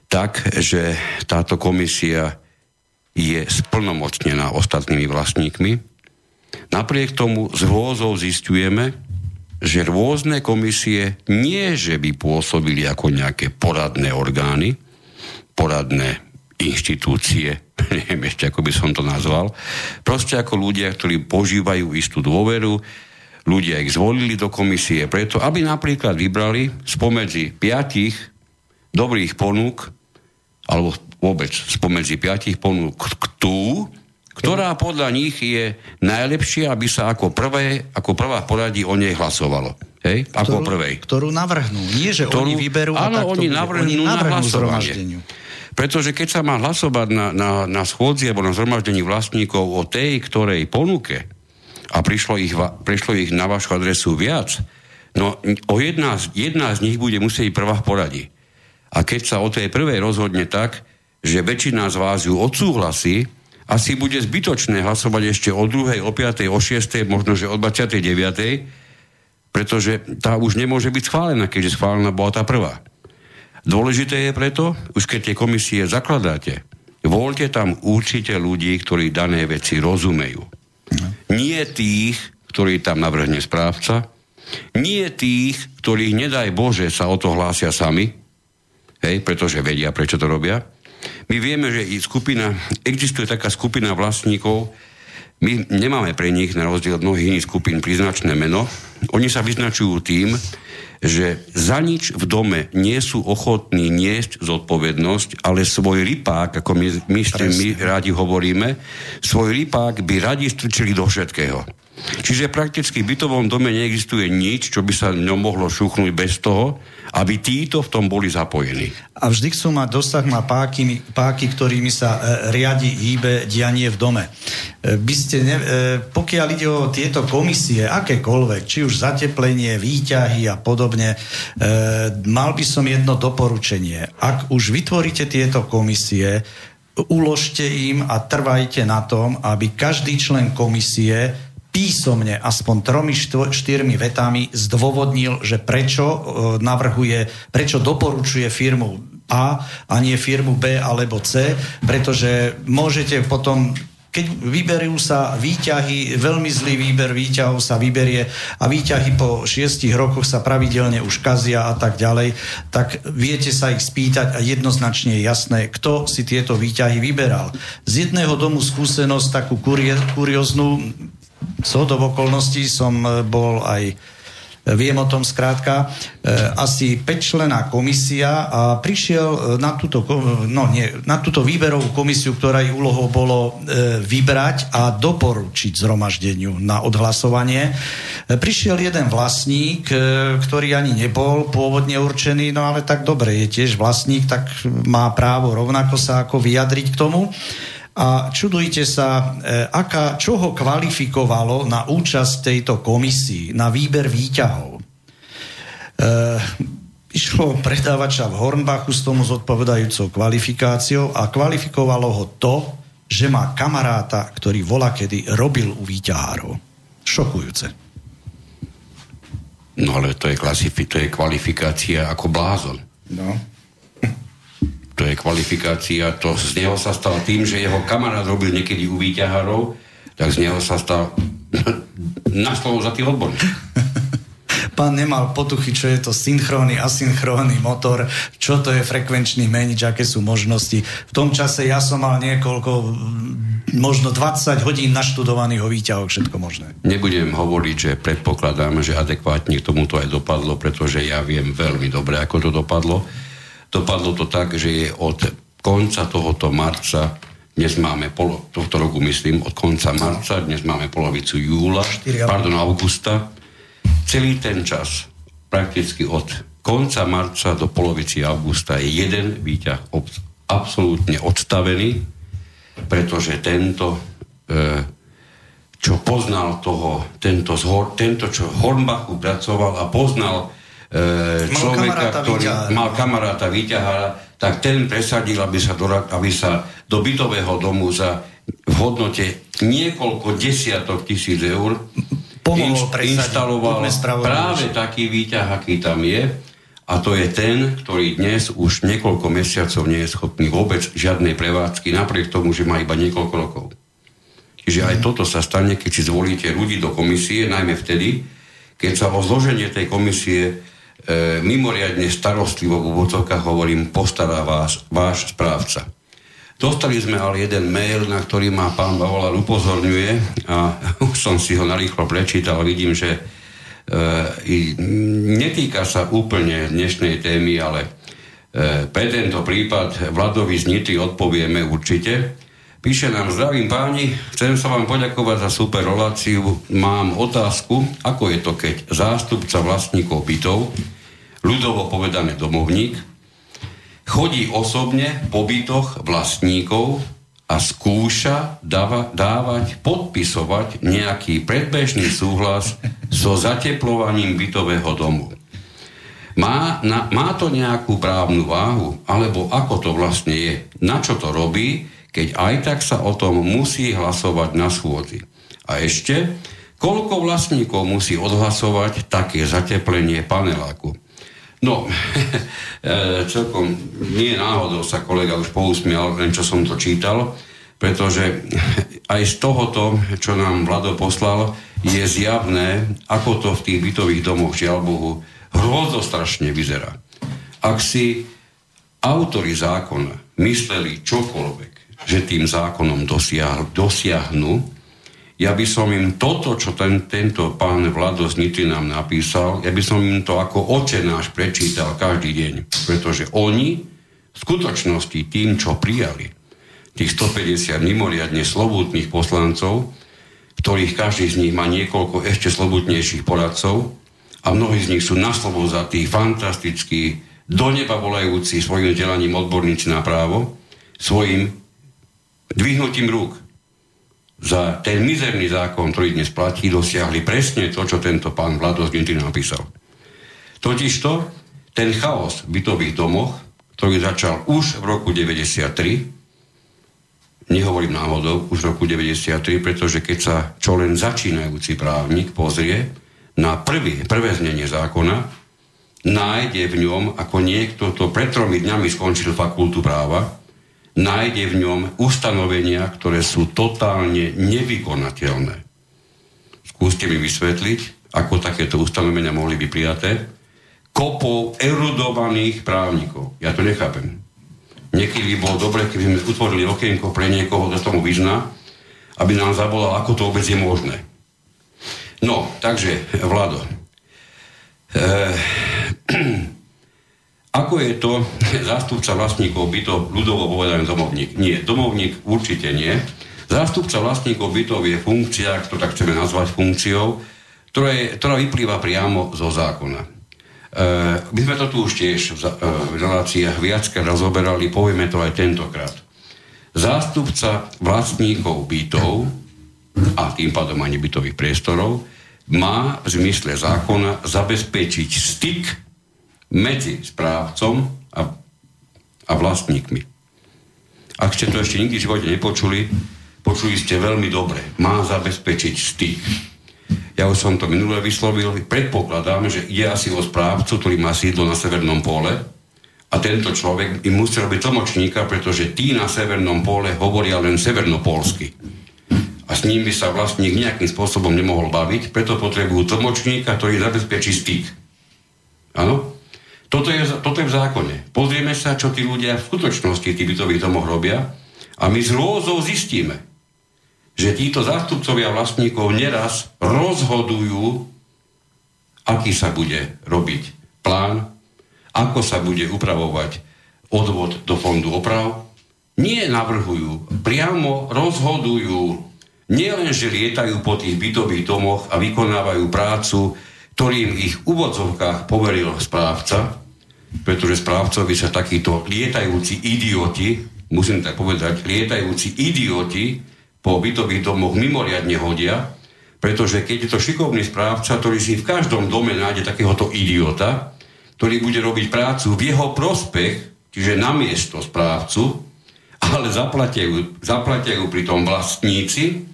tak, že táto komisia je splnomocnená ostatnými vlastníkmi. Napriek tomu z hrôzou zistujeme, že rôzne komisie nie, že by pôsobili ako nejaké poradné orgány, poradné inštitúcie, (laughs) neviem ešte, ako by som to nazval, proste ako ľudia, ktorí požívajú istú dôveru, ľudia ich zvolili do komisie preto, aby napríklad vybrali spomedzi piatich dobrých ponúk alebo vôbec spomedzi piatich ponúk tú, ktorá podľa nich je najlepšia, aby sa ako, prvé, ako prvá poradí o nej hlasovalo. Hej? Ako ktorú, prvej. Ktorú navrhnú. Nie, že ktorú, oni vyberú áno, a oni navrhnú, oni navrhnú na hlasovanie. Pretože keď sa má hlasovať na, na, na schôdzi alebo na zhromaždení vlastníkov o tej, ktorej ponuke a prišlo ich, prišlo ich na vašu adresu viac, no o jedna, jedna z nich bude musieť prvá v poradí. A keď sa o tej prvej rozhodne tak, že väčšina z vás ju odsúhlasí, asi bude zbytočné hlasovať ešte o druhej, o piatej, o šiestej, možno že o 29. pretože tá už nemôže byť schválená, keďže schválená bola tá prvá. Dôležité je preto, už keď tie komisie zakladáte, voľte tam určite ľudí, ktorí dané veci rozumejú. Nie tých, ktorí tam navrhne správca, nie tých, ktorých, nedaj Bože, sa o to hlásia sami, hej, pretože vedia, prečo to robia. My vieme, že i skupina, existuje taká skupina vlastníkov, my nemáme pre nich, na rozdiel od mnohých iných skupín, príznačné meno. Oni sa vyznačujú tým, že za nič v dome nie sú ochotní niesť zodpovednosť, ale svoj rypák, ako my, my, my rádi hovoríme, svoj rypák by radi strčili do všetkého. Čiže prakticky v bytovom dome neexistuje nič, čo by sa ňom mohlo šuchnúť bez toho, aby títo v tom boli zapojení. A vždy chcú mať dosah na páky, páky ktorými sa e, riadi hýbe dianie v dome. E, by ste ne, e, pokiaľ ide o tieto komisie, akékoľvek, či už zateplenie, výťahy a podobne, e, mal by som jedno doporučenie. Ak už vytvoríte tieto komisie, uložte im a trvajte na tom, aby každý člen komisie písomne aspoň tromi, štyrmi vetami zdôvodnil, že prečo e, navrhuje, prečo doporučuje firmu A a nie firmu B alebo C, pretože môžete potom keď vyberú sa výťahy, veľmi zlý výber výťahov sa vyberie a výťahy po šiestich rokoch sa pravidelne už kazia a tak ďalej, tak viete sa ich spýtať a jednoznačne je jasné, kto si tieto výťahy vyberal. Z jedného domu skúsenosť takú kurioznú, z hodov okolností som e, bol aj Viem o tom skrátka. Asi 5 člená komisia a prišiel na túto, no nie, na túto výberovú komisiu, ktorá jej úlohou bolo vybrať a doporučiť zhromaždeniu na odhlasovanie. Prišiel jeden vlastník, ktorý ani nebol pôvodne určený, no ale tak dobre, je tiež vlastník, tak má právo rovnako sa ako vyjadriť k tomu. A čudujte sa, e, aká, čo ho kvalifikovalo na účasť tejto komisii, na výber výťahov. E, išlo predávača v Hornbachu s tomu zodpovedajúcou kvalifikáciou a kvalifikovalo ho to, že má kamaráta, ktorý vola kedy robil u výťahárov. Šokujúce. No ale to je, klasifi- to je kvalifikácia ako blázon. No to je kvalifikácia, to z neho sa stal tým, že jeho kamarát robil niekedy u výťahárov, tak z neho sa stal (laughs) na slovo za tých odborník. (laughs) Pán nemal potuchy, čo je to synchrónny, asynchrónny motor, čo to je frekvenčný menič, aké sú možnosti. V tom čase ja som mal niekoľko, možno 20 hodín naštudovaných o výťahoch, všetko možné. Nebudem hovoriť, že predpokladám, že adekvátne k tomuto aj dopadlo, pretože ja viem veľmi dobre, ako to dopadlo Dopadlo to tak, že je od konca tohoto marca, dnes máme polo, tohto roku myslím, od konca marca, dnes máme polovicu júla, pardon, augusta, celý ten čas, prakticky od konca marca do polovici augusta je jeden výťah ob, absolútne odstavený, pretože tento, e, čo poznal toho, tento, zhor, tento čo Hornbachu pracoval a poznal človeka, ktorý výťahára. mal kamaráta výťahára, tak ten presadil, aby sa, do, aby sa do bytového domu za v hodnote niekoľko desiatok tisíc eur inš, inštaloval práve taký výťah, aký tam je. A to je ten, ktorý dnes už niekoľko mesiacov nie je schopný vôbec žiadnej prevádzky, napriek tomu, že má iba niekoľko rokov. Čiže aj toto sa stane, keď si zvolíte ľudí do komisie, najmä vtedy, keď sa o zloženie tej komisie e, mimoriadne starostlivo v úvodzovkách hovorím, postará vás, váš správca. Dostali sme ale jeden mail, na ktorý ma pán Bavolár upozorňuje a (laughs) už som si ho narýchlo prečítal, vidím, že e, netýka sa úplne dnešnej témy, ale e, pre tento prípad Vladovi z Nitry odpovieme určite. Píše nám, zdravím páni, chcem sa vám poďakovať za super reláciu. Mám otázku, ako je to, keď zástupca vlastníkov bytov ľudovo povedané domovník, chodí osobne po bytoch vlastníkov a skúša dáva, dávať, podpisovať nejaký predbežný súhlas so zateplovaním bytového domu. Má, na, má to nejakú právnu váhu, alebo ako to vlastne je? Na čo to robí, keď aj tak sa o tom musí hlasovať na schôdzi? A ešte, koľko vlastníkov musí odhlasovať také zateplenie paneláku? No, (laughs) e, celkom nie náhodou sa kolega už pousmial, len čo som to čítal, pretože (laughs) aj z tohoto, čo nám Vlado poslal, je zjavné, ako to v tých bytových domoch, žiaľ Bohu, hrozostrašne vyzerá. Ak si autory zákona mysleli čokoľvek, že tým zákonom dosiahnu, dosiahnu ja by som im toto, čo ten, tento pán Vlado z nám napísal, ja by som im to ako oče náš prečítal každý deň. Pretože oni v skutočnosti tým, čo prijali, tých 150 mimoriadne slobodných poslancov, ktorých každý z nich má niekoľko ešte slobodnejších poradcov a mnohí z nich sú na slovo fantastickí, do neba volajúci svojim vzdelaním odborníci na právo, svojim dvihnutím rúk za ten mizerný zákon, ktorý dnes platí, dosiahli presne to, čo tento pán Vlado Gintry napísal. Totižto ten chaos v bytových domoch, ktorý začal už v roku 93, nehovorím náhodou, už v roku 93, pretože keď sa čo len začínajúci právnik pozrie na prvý, prvé znenie zákona, nájde v ňom, ako niekto to pred tromi dňami skončil fakultu práva, nájde v ňom ustanovenia, ktoré sú totálne nevykonateľné. Skúste mi vysvetliť, ako takéto ustanovenia mohli byť prijaté kopou erudovaných právnikov. Ja to nechápem. Niekedy by bolo dobre, keby sme utvorili okienko pre niekoho, kto tomu vyzná, aby nám zavolal, ako to vôbec je možné. No, takže, Vlado, (clears throat) ako je to zástupca vlastníkov bytov, ľudovo povedané domovník? Nie, domovník určite nie. Zástupca vlastníkov bytov je funkcia, ktorú tak chceme nazvať funkciou, ktorá, je, ktorá vyplýva priamo zo zákona. E, my sme to tu už tiež v, e, v reláciách viackrát rozoberali, povieme to aj tentokrát. Zástupca vlastníkov bytov a tým pádom ani bytových priestorov má v zmysle zákona zabezpečiť styk medzi správcom a, a vlastníkmi. Ak ste to ešte nikdy v živote nepočuli, počuli ste veľmi dobre. Má zabezpečiť styk. Ja už som to minule vyslovil. Predpokladám, že ide asi o správcu, ktorý má sídlo na Severnom pole a tento človek im musí robiť tlmočníka, pretože tí na Severnom pole hovoria len severnopolsky. A s nimi sa vlastník nejakým spôsobom nemohol baviť, preto potrebujú tlmočníka, ktorý zabezpečí styk. Áno? Toto je, toto je v zákone. Pozrieme sa, čo tí ľudia v skutočnosti tí bytových domoch robia a my z rôzou zistíme, že títo zástupcovia vlastníkov neraz rozhodujú, aký sa bude robiť plán, ako sa bude upravovať odvod do fondu oprav. Nie navrhujú, priamo rozhodujú. Nie len, že lietajú po tých bytových domoch a vykonávajú prácu, ktorým ich v úvodzovkách poveril správca, pretože správcovi sa takíto lietajúci idioti, musím tak povedať, lietajúci idioti po bytových domoch mimoriadne hodia, pretože keď je to šikovný správca, ktorý si v každom dome nájde takéhoto idiota, ktorý bude robiť prácu v jeho prospech, čiže na miesto správcu, ale zaplatiajú, pri tom vlastníci,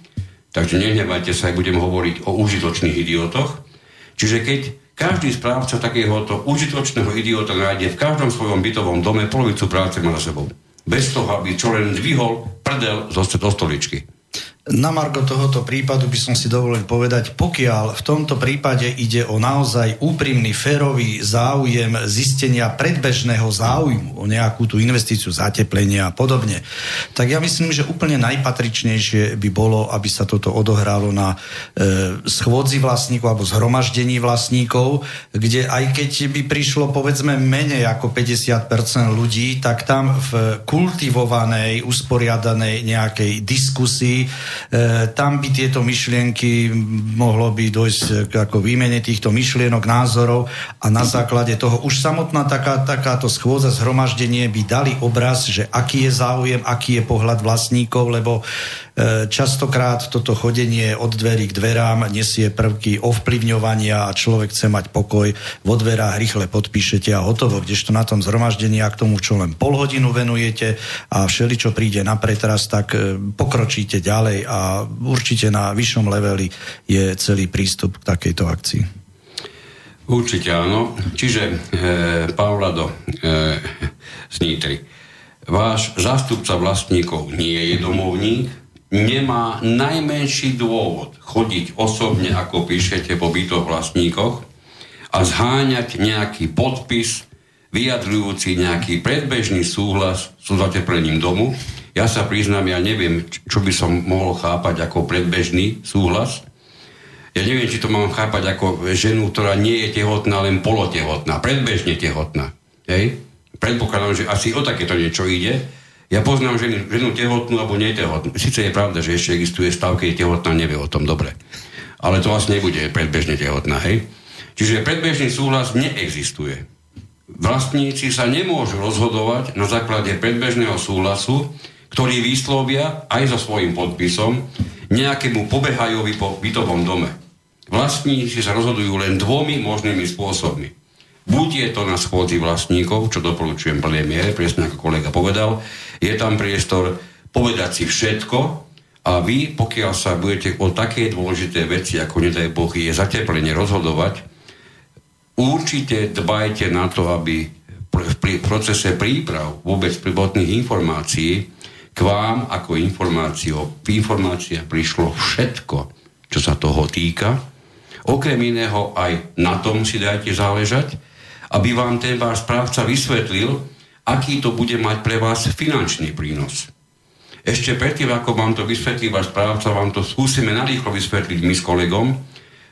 takže nehnevajte sa, aj budem hovoriť o užitočných idiotoch. Čiže keď každý správca takéhoto užitočného idiota nájde v každom svojom bytovom dome polovicu práce má za sebou. Bez toho, aby čo len dvihol prdel zo stoličky. Na margo tohoto prípadu by som si dovolil povedať, pokiaľ v tomto prípade ide o naozaj úprimný, férový záujem zistenia predbežného záujmu o nejakú tú investíciu, zateplenia a podobne, tak ja myslím, že úplne najpatričnejšie by bolo, aby sa toto odohralo na e, schôdzi vlastníkov alebo zhromaždení vlastníkov, kde aj keď by prišlo povedzme menej ako 50% ľudí, tak tam v kultivovanej, usporiadanej nejakej diskusii tam by tieto myšlienky mohlo by dojsť k ako výmene týchto myšlienok, názorov a na základe toho už samotná taká, takáto schôdza, zhromaždenie by dali obraz, že aký je záujem, aký je pohľad vlastníkov, lebo E, častokrát toto chodenie od dverí k dverám nesie prvky ovplyvňovania a človek chce mať pokoj, vo dverách rýchle podpíšete a hotovo, kdežto na tom zhromaždení a k tomu, čo len pol hodinu venujete a všeli, čo príde na pretras, tak e, pokročíte ďalej a určite na vyššom leveli je celý prístup k takejto akcii. Určite áno. Čiže, e, pán Vlado, e, z Nitry, váš zástupca vlastníkov nie je domovník, nemá najmenší dôvod chodiť osobne, ako píšete po bytoch vlastníkoch a zháňať nejaký podpis vyjadrujúci nejaký predbežný súhlas so zateplením domu. Ja sa priznám, ja neviem, čo by som mohol chápať ako predbežný súhlas. Ja neviem, či to mám chápať ako ženu, ktorá nie je tehotná, len polotehotná, predbežne tehotná. Hej? Predpokladám, že asi o takéto niečo ide ja poznám ženu, ženu tehotnú alebo netehotnú. Sice je pravda, že ešte existuje stav, keď je tehotná, nevie o tom dobre. Ale to vlastne nebude predbežne tehotná, hej? Čiže predbežný súhlas neexistuje. Vlastníci sa nemôžu rozhodovať na základe predbežného súhlasu, ktorý vyslovia aj so svojím podpisom nejakému pobehajovi po bytovom dome. Vlastníci sa rozhodujú len dvomi možnými spôsobmi. Buď je to na schôdzi vlastníkov, čo doporučujem plnej miere, presne ako kolega povedal, je tam priestor povedať si všetko a vy, pokiaľ sa budete o také dôležité veci, ako nedaj Boh je zateplenie rozhodovať, určite dbajte na to, aby v procese príprav vôbec pribotných informácií k vám ako informáciou, informácia prišlo všetko, čo sa toho týka. Okrem iného aj na tom si dajte záležať, aby vám ten váš správca vysvetlil, aký to bude mať pre vás finančný prínos. Ešte predtým, ako vám to vysvetlí váš správca, vám to skúsime narýchlo vysvetliť my s kolegom.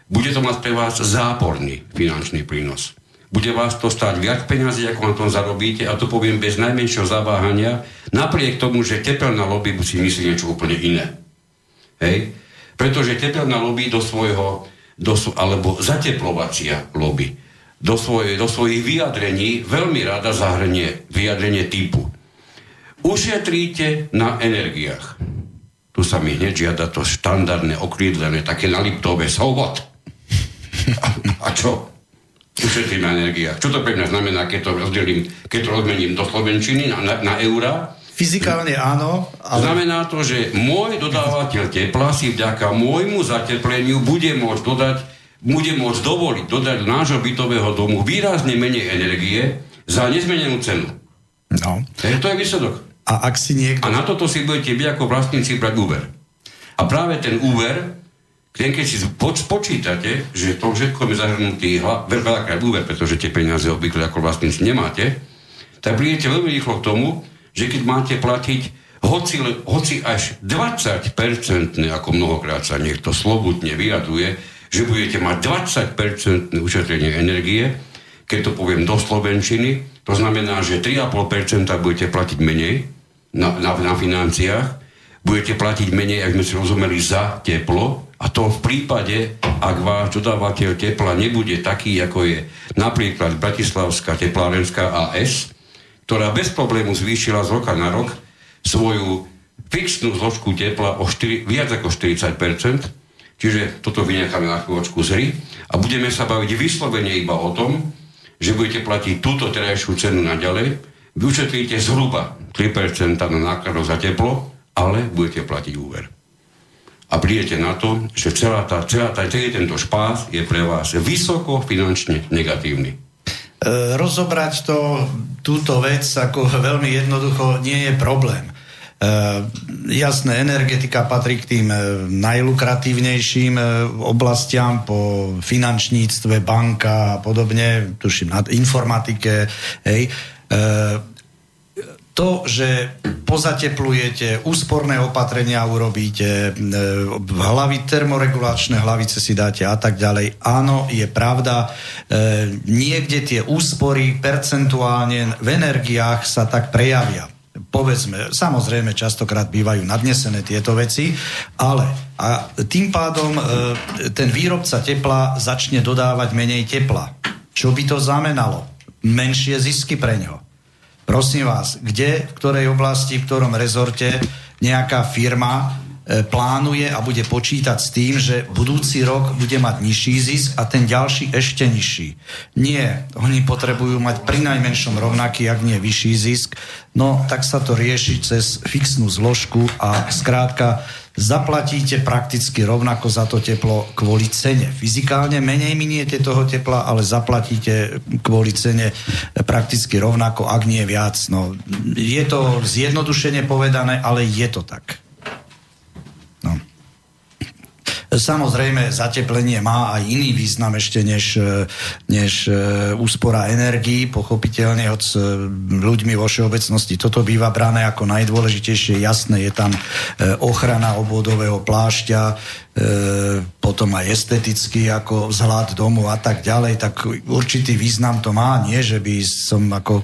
bude to mať pre vás záporný finančný prínos. Bude vás to stáť viac peniazy, ako na tom zarobíte, a to poviem bez najmenšieho zaváhania, napriek tomu, že tepelná lobby si myslí niečo úplne iné. Hej? Pretože tepelná lobby do svojho, do, alebo zateplovacia lobby, do, svoje, do svojich vyjadrení veľmi rada zahrnie vyjadrenie typu ušetríte na energiách. Tu sa mi hneď žiada to štandardné, okrídlené, také naliptové svobod. A, a čo? Ušetrím na energiách. Čo to pre mňa znamená, keď to rozdelím, keď to rozmením do Slovenčiny na, na, na eura? Fyzikálne áno. Ale... Znamená to, že môj dodávateľ tepla si vďaka môjmu zatepleniu bude môcť dodať, bude môcť dovoliť dodať do nášho bytového domu výrazne menej energie za nezmenenú cenu. No. E, to je výsledok. A ak si niekto... A na toto si budete vy ako vlastníci brať úver. A práve ten úver ten keď si spočítate, že to všetko je zahrnutý veľakrát úver, pretože tie peniaze obvykle ako vlastníci nemáte, tak prídete veľmi rýchlo k tomu, že keď máte platiť hoci, hoci až 20-percentné, ako mnohokrát sa niekto slobodne vyjadruje, že budete mať 20-percentné ušetrenie energie, keď to poviem do Slovenčiny, to znamená, že 3,5% budete platiť menej na, na, na financiách, budete platiť menej, ak sme si rozumeli, za teplo, a to v prípade, ak váš dodávateľ tepla nebude taký, ako je napríklad Bratislavská teplárenská AS, ktorá bez problému zvýšila z roka na rok svoju fixnú zložku tepla o 4, viac ako 40 čiže toto vynecháme na chvíľočku z hry a budeme sa baviť vyslovene iba o tom, že budete platiť túto terajšiu cenu naďalej, vy ušetríte zhruba 3% na nákladoch za teplo, ale budete platiť úver a prídete na to, že celá tá, celá tá, celý tento špás je pre vás vysoko finančne negatívny. E, rozobrať to, túto vec ako veľmi jednoducho nie je problém. E, jasné, energetika patrí k tým e, najlukratívnejším e, oblastiam po finančníctve, banka a podobne, tuším, na informatike, hej. To, že pozateplujete, úsporné opatrenia urobíte, hlavy, termoregulačné hlavice si dáte a tak ďalej. Áno, je pravda, niekde tie úspory percentuálne v energiách sa tak prejavia povedzme, samozrejme častokrát bývajú nadnesené tieto veci, ale a tým pádom e, ten výrobca tepla začne dodávať menej tepla. Čo by to znamenalo? Menšie zisky pre ňo. Prosím vás, kde, v ktorej oblasti, v ktorom rezorte nejaká firma plánuje a bude počítať s tým, že budúci rok bude mať nižší zisk a ten ďalší ešte nižší. Nie, oni potrebujú mať pri najmenšom rovnaký, ak nie vyšší zisk, no tak sa to rieši cez fixnú zložku a skrátka zaplatíte prakticky rovnako za to teplo kvôli cene. Fyzikálne menej miniete toho tepla, ale zaplatíte kvôli cene prakticky rovnako, ak nie viac. No, je to zjednodušene povedané, ale je to tak. Samozrejme, zateplenie má aj iný význam ešte než, e, než e, úspora energií, pochopiteľne od e, ľuďmi vo všeobecnosti. Toto býva brané ako najdôležitejšie. Jasné, je tam ochrana obvodového plášťa, potom aj esteticky ako vzhľad domu a tak ďalej, tak určitý význam to má, nie, že by som ako,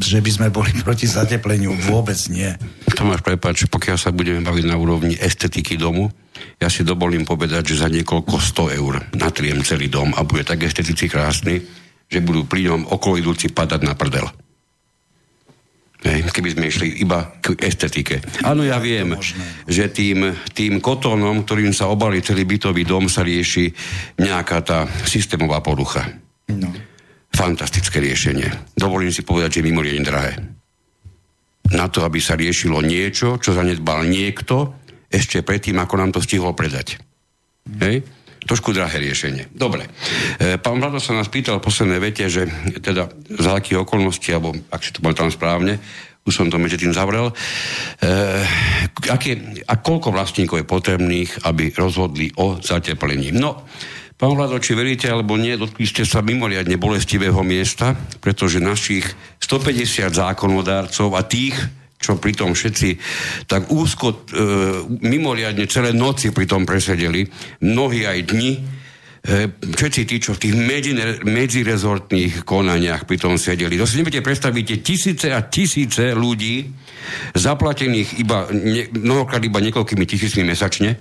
že by sme boli (laughs) proti zatepleniu, vôbec nie. Tomáš, prepáč, pokiaľ sa budeme baviť na úrovni estetiky domu, ja si dovolím povedať, že za niekoľko 100 eur natriem celý dom a bude tak esteticky krásny, že budú pri ňom okolo idúci padať na prdel. Hej, keby sme išli iba k estetike. Áno, ja viem, že tým, tým kotónom, ktorým sa obalí celý bytový dom, sa rieši nejaká tá systémová porucha. No. Fantastické riešenie. Dovolím si povedať, že mimoriadne drahé. Na to, aby sa riešilo niečo, čo zanedbal niekto, ešte predtým, ako nám to stihol predať. Hej? Trošku drahé riešenie. Dobre. E, pán Vlado sa nás pýtal v poslednej vete, že teda za akých okolností, alebo ak si to tam správne, už som to medzi tým zavrel, e, aké, a koľko vlastníkov je potrebných, aby rozhodli o zateplení. No, Pán Vlado, či veríte alebo nie, dotkli ste sa mimoriadne bolestivého miesta, pretože našich 150 zákonodárcov a tých, čo pritom všetci tak úzko, e, mimoriadne celé noci pritom presedeli, mnohí aj dni, E, všetci tí, čo v tých medzirezortných konaniach pri tom sedeli. To si neviete predstavíte tisíce a tisíce ľudí zaplatených iba, ne, mnohokrát iba niekoľkými tisícmi mesačne.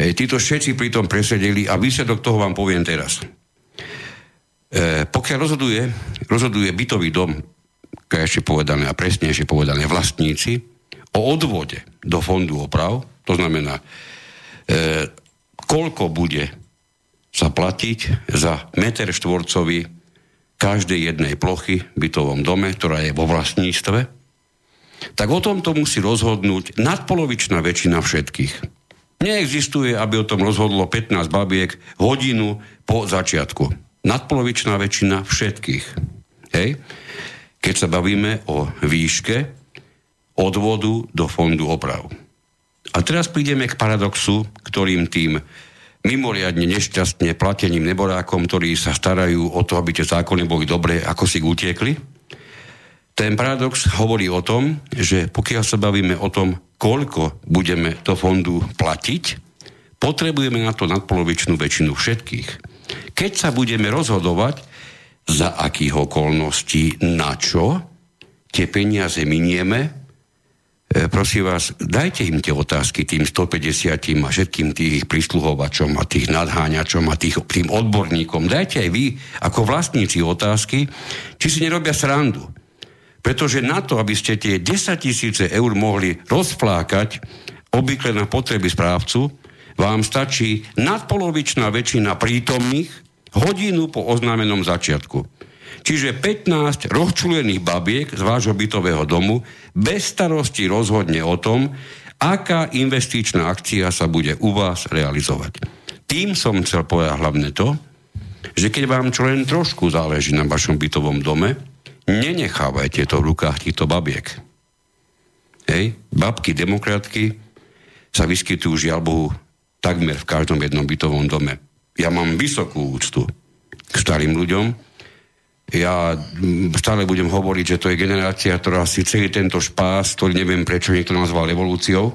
E, títo všetci pri tom presedeli a výsledok toho vám poviem teraz. E, pokiaľ rozhoduje, rozhoduje bytový dom, ešte povedané a presnejšie povedané vlastníci, o odvode do fondu oprav, to znamená, e, koľko bude sa platiť za meter štvorcový každej jednej plochy v bytovom dome, ktorá je vo vlastníctve, tak o tomto musí rozhodnúť nadpolovičná väčšina všetkých. Neexistuje, aby o tom rozhodlo 15 babiek hodinu po začiatku. Nadpolovičná väčšina všetkých. Hej? Keď sa bavíme o výške odvodu do fondu oprav. A teraz prídeme k paradoxu, ktorým tým mimoriadne nešťastne plateným neborákom, ktorí sa starajú o to, aby tie zákony boli dobré, ako si utiekli. Ten paradox hovorí o tom, že pokiaľ sa bavíme o tom, koľko budeme do fondu platiť, potrebujeme na to nadpolovičnú väčšinu všetkých. Keď sa budeme rozhodovať, za akých okolností, na čo tie peniaze minieme, E, prosím vás, dajte im tie otázky tým 150 a všetkým tých prísluhovačom a tých nadháňačom a tých, tým odborníkom. Dajte aj vy ako vlastníci otázky, či si nerobia srandu. Pretože na to, aby ste tie 10 tisíce eur mohli rozflákať obvykle na potreby správcu, vám stačí nadpolovičná väčšina prítomných hodinu po oznámenom začiatku. Čiže 15 rozčulených babiek z vášho bytového domu bez starosti rozhodne o tom, aká investičná akcia sa bude u vás realizovať. Tým som chcel povedať hlavne to, že keď vám čo len trošku záleží na vašom bytovom dome, nenechávajte to v rukách týchto babiek. Hej, babky, demokratky sa vyskytujú žiaľ Bohu takmer v každom jednom bytovom dome. Ja mám vysokú úctu k starým ľuďom, ja stále budem hovoriť, že to je generácia, ktorá si celý tento špás, ktorý neviem prečo niekto nazval evolúciou,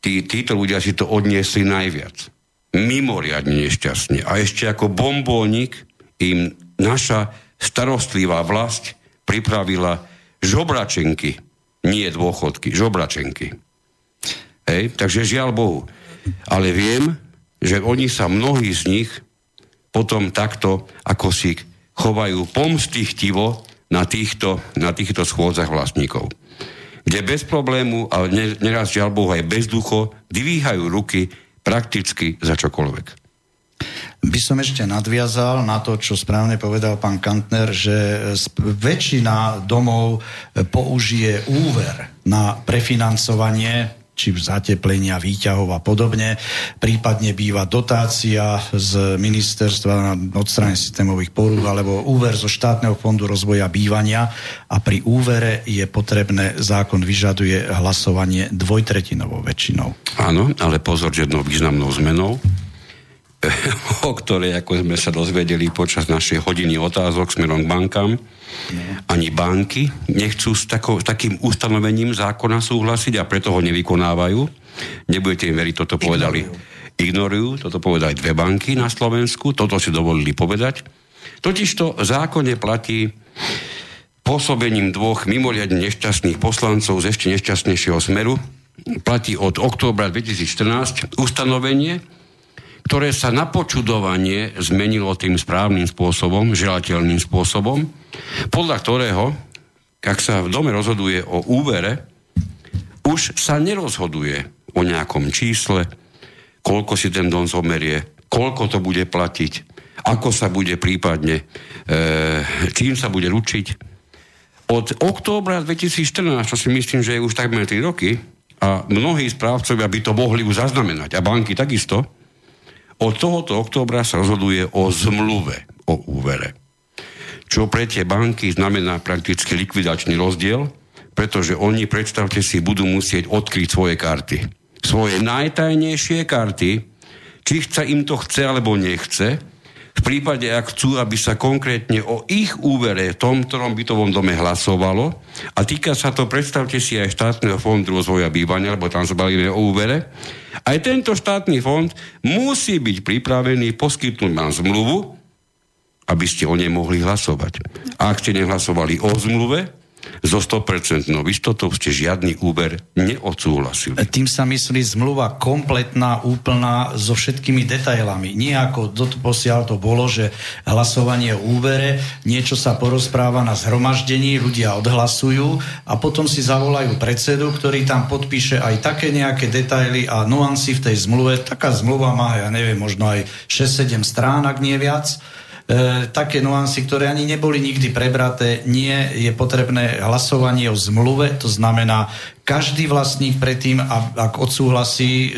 tí, títo ľudia si to odniesli najviac. Mimoriadne nešťastne. A ešte ako bombónik im naša starostlivá vlast pripravila žobračenky, nie dôchodky, žobračenky. Hej, takže žiaľ Bohu. Ale viem, že oni sa mnohí z nich potom takto ako si chovajú pomstichtivo na týchto, na týchto schôdzach vlastníkov. Kde bez problému, ale neraz žiaľ Bohu aj bez ducho, dvíhajú ruky prakticky za čokoľvek. By som ešte nadviazal na to, čo správne povedal pán Kantner, že väčšina domov použije úver na prefinancovanie či zateplenia, výťahov a podobne. Prípadne býva dotácia z ministerstva na odstrane systémových porúch alebo úver zo štátneho fondu rozvoja bývania a pri úvere je potrebné, zákon vyžaduje hlasovanie dvojtretinovou väčšinou. Áno, ale pozor, že jednou významnou zmenou (laughs) o ktorej, ako sme sa dozvedeli počas našej hodiny otázok smerom k bankám, ani banky nechcú s, tako, s takým ustanovením zákona súhlasiť a preto ho nevykonávajú. Nebudete im veriť, toto povedali. Ignorujú, toto povedali dve banky na Slovensku, toto si dovolili povedať. Totižto zákone platí pôsobením dvoch mimoriadne nešťastných poslancov z ešte nešťastnejšieho smeru, platí od októbra 2014 ustanovenie, ktoré sa na počudovanie zmenilo tým správnym spôsobom, želateľným spôsobom, podľa ktorého, ak sa v dome rozhoduje o úvere, už sa nerozhoduje o nejakom čísle, koľko si ten dom zomerie, koľko to bude platiť, ako sa bude prípadne, e, čím sa bude ručiť. Od októbra 2014, čo si myslím, že je už takmer 3 roky, a mnohí správcovia by to mohli už zaznamenať, a banky takisto, od tohoto októbra sa rozhoduje o zmluve o úvere. Čo pre tie banky znamená prakticky likvidačný rozdiel, pretože oni, predstavte si, budú musieť odkryť svoje karty. Svoje najtajnejšie karty, či chce im to chce alebo nechce, v prípade, ak chcú, aby sa konkrétne o ich úvere v tom, ktorom bytovom dome hlasovalo, a týka sa to, predstavte si aj štátneho fondu rozvoja bývania, lebo tam sa bavíme o úvere, aj tento štátny fond musí byť pripravený poskytnúť vám zmluvu, aby ste o nej mohli hlasovať. A ak ste nehlasovali o zmluve, so 100% istotou ste žiadny úber neodsúhlasili. Tým sa myslí zmluva kompletná, úplná, so všetkými detailami. Nie ako posiaľ to bolo, že hlasovanie o úbere, niečo sa porozpráva na zhromaždení, ľudia odhlasujú a potom si zavolajú predsedu, ktorý tam podpíše aj také nejaké detaily a nuancy v tej zmluve. Taká zmluva má, ja neviem, možno aj 6-7 strán, ak nie viac e, také nuancy, ktoré ani neboli nikdy prebraté. Nie je potrebné hlasovanie o zmluve, to znamená, každý vlastník predtým, ak odsúhlasí e,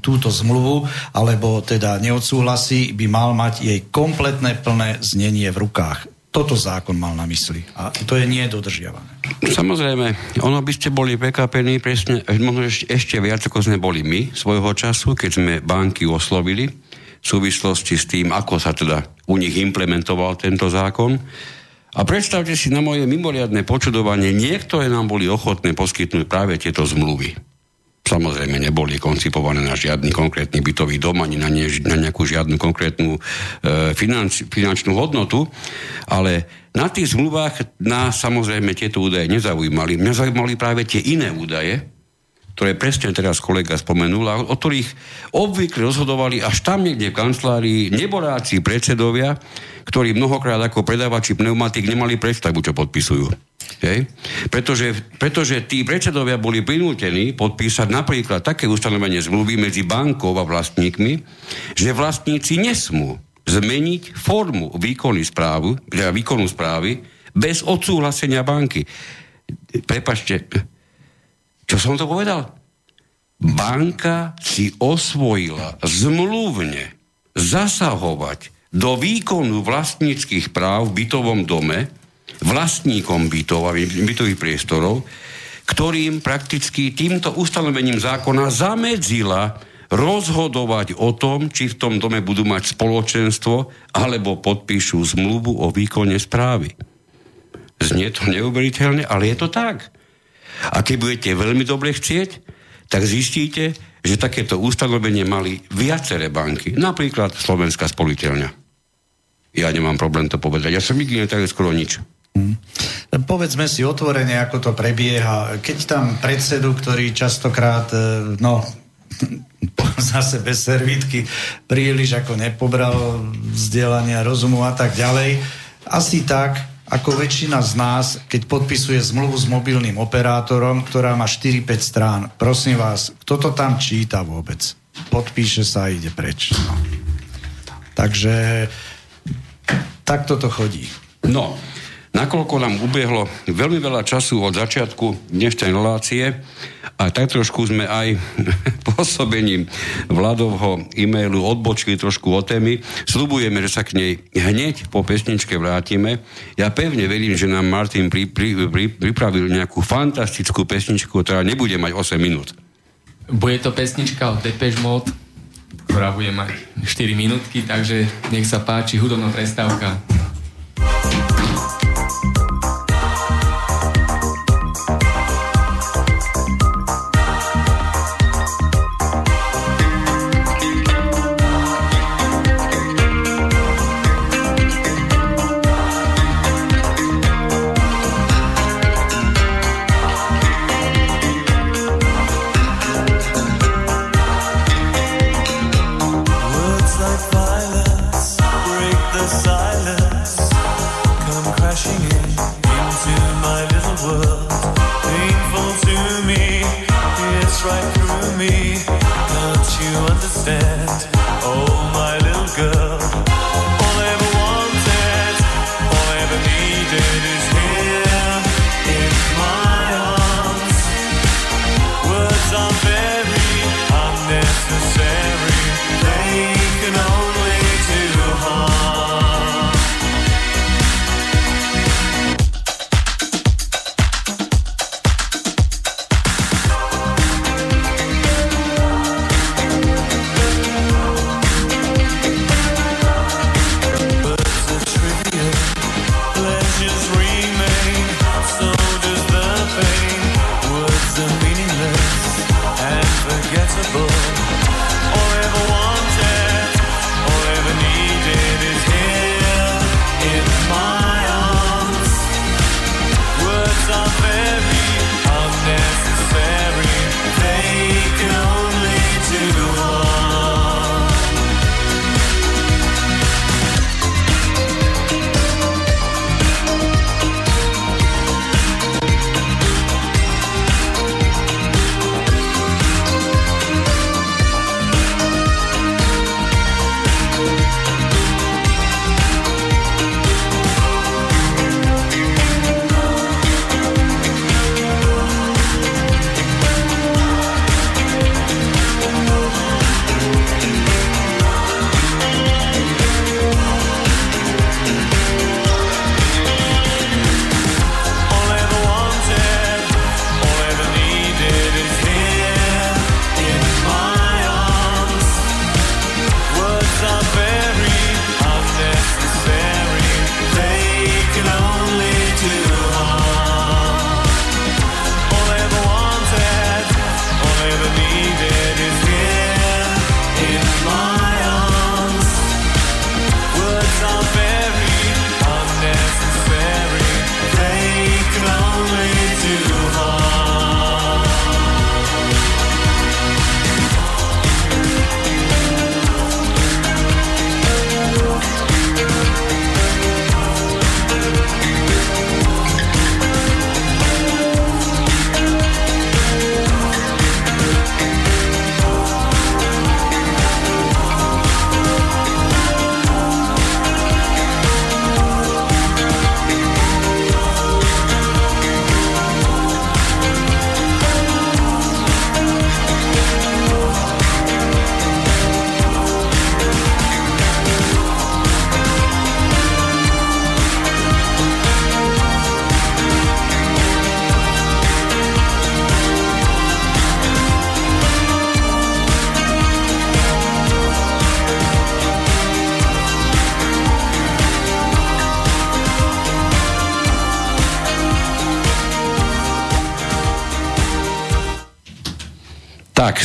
túto zmluvu, alebo teda neodsúhlasí, by mal mať jej kompletné plné znenie v rukách. Toto zákon mal na mysli a to je nie dodržiavané. Samozrejme, ono by ste boli prekvapení presne, možno ešte viac, ako sme boli my svojho času, keď sme banky oslovili v súvislosti s tým, ako sa teda u nich implementoval tento zákon. A predstavte si na moje mimoriadne počudovanie, niektoré nám boli ochotné poskytnúť práve tieto zmluvy. Samozrejme neboli koncipované na žiadny konkrétny bytový dom, ani na, ne, na nejakú žiadnu konkrétnu e, finanč, finančnú hodnotu, ale na tých zmluvách nás samozrejme tieto údaje nezaujímali. Mňa zaujímali práve tie iné údaje, ktoré presne teraz kolega spomenul, a o ktorých obvykle rozhodovali až tam niekde v kancelárii neboráci predsedovia, ktorí mnohokrát ako predávači pneumatik nemali predstavu, čo podpisujú. Hej? Pretože, pretože tí predsedovia boli prinútení podpísať napríklad také ustanovenie zmluvy medzi bankou a vlastníkmi, že vlastníci nesmú zmeniť formu výkonu, správu, teda výkonu správy bez odsúhlasenia banky. Prepačte, čo som to povedal? Banka si osvojila zmluvne zasahovať do výkonu vlastníckých práv v bytovom dome, vlastníkom bytov a bytových priestorov, ktorým prakticky týmto ustanovením zákona zamedzila rozhodovať o tom, či v tom dome budú mať spoločenstvo alebo podpíšu zmluvu o výkone správy. Znie to neuveriteľne, ale je to tak. A keď budete veľmi dobre chcieť, tak zistíte, že takéto ustanovenie mali viaceré banky, napríklad Slovenská spoliteľňa. Ja nemám problém to povedať. Ja som nikdy netajil skoro nič. Hmm. Povedzme si otvorene, ako to prebieha. Keď tam predsedu, ktorý častokrát, e, no, (laughs) zase bez servítky, príliš ako nepobral vzdelania, rozumu a tak ďalej, asi tak ako väčšina z nás, keď podpisuje zmluvu s mobilným operátorom, ktorá má 4-5 strán. Prosím vás, kto to tam číta vôbec? Podpíše sa a ide preč. No. Takže takto to chodí. No, nakoľko nám ubiehlo veľmi veľa času od začiatku dnešnej relácie, a tak trošku sme aj (laughs) pôsobením Vladovho e-mailu odbočili trošku o témy. Sľubujeme, že sa k nej hneď po pesničke vrátime. Ja pevne verím, že nám Martin pri, pri, pri, pripravil nejakú fantastickú pesničku, ktorá nebude mať 8 minút. Bude to pesnička od Depeche Mode, ktorá bude mať 4 minútky, takže nech sa páči hudobná prestávka. Tak,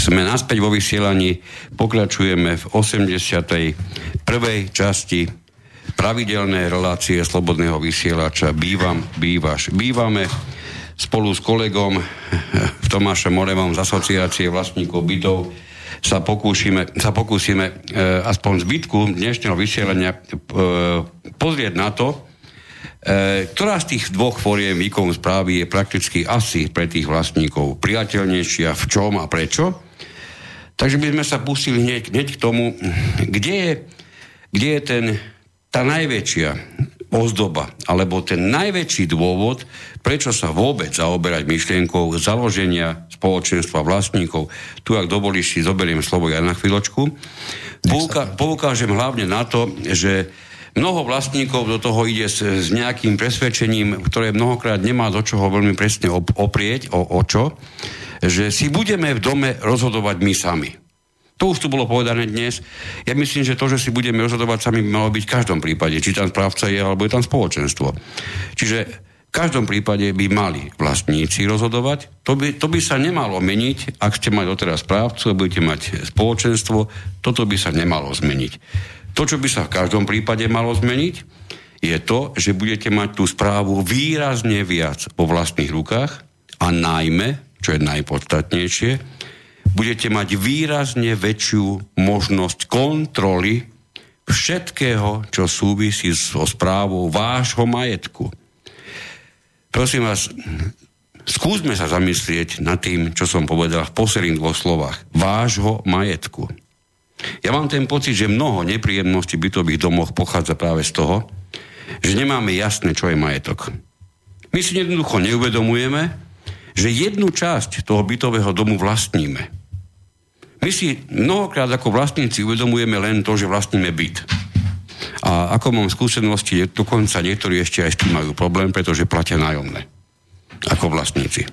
sme naspäť vo vysielaní, pokračujeme v 81. časti pravidelné relácie Slobodného vysielača Bývam, bývaš, bývame spolu s kolegom (laughs) Tomášom Morevom z asociácie vlastníkov bytov sa pokúsime, sa pokúsime e, aspoň zbytku dnešného vysielania e, pozrieť na to, e, ktorá z tých dvoch foriem výkonu správy je prakticky asi pre tých vlastníkov priateľnejšia, v čom a prečo. Takže by sme sa pustili hneď, hneď k tomu, kde je, kde je ten, tá najväčšia ozdoba, alebo ten najväčší dôvod, prečo sa vôbec zaoberať myšlienkou založenia spoločenstva vlastníkov. Tu, ak dovolíš, si zoberiem slovo ja na chvíľočku. Pouka- poukážem hlavne na to, že mnoho vlastníkov do toho ide s, s nejakým presvedčením, ktoré mnohokrát nemá do čoho veľmi presne oprieť, o, o čo, že si budeme v dome rozhodovať my sami. To už tu bolo povedané dnes. Ja myslím, že to, že si budeme rozhodovať sami, by malo byť v každom prípade, či tam správca je, alebo je tam spoločenstvo. Čiže v každom prípade by mali vlastníci rozhodovať. To by, to by sa nemalo meniť, ak ste mali doteraz správcu a budete mať spoločenstvo, toto by sa nemalo zmeniť. To, čo by sa v každom prípade malo zmeniť, je to, že budete mať tú správu výrazne viac vo vlastných rukách a najmä, čo je najpodstatnejšie, budete mať výrazne väčšiu možnosť kontroly všetkého, čo súvisí so správou vášho majetku. Prosím vás, skúsme sa zamyslieť nad tým, čo som povedal v posledných dvoch slovách. Vášho majetku. Ja mám ten pocit, že mnoho nepríjemností v bytových domoch pochádza práve z toho, že nemáme jasné, čo je majetok. My si jednoducho neuvedomujeme, že jednu časť toho bytového domu vlastníme. My si mnohokrát ako vlastníci uvedomujeme len to, že vlastníme byt. A ako mám skúsenosti, dokonca niektorí ešte aj s tým majú problém, pretože platia nájomné. Ako vlastníci.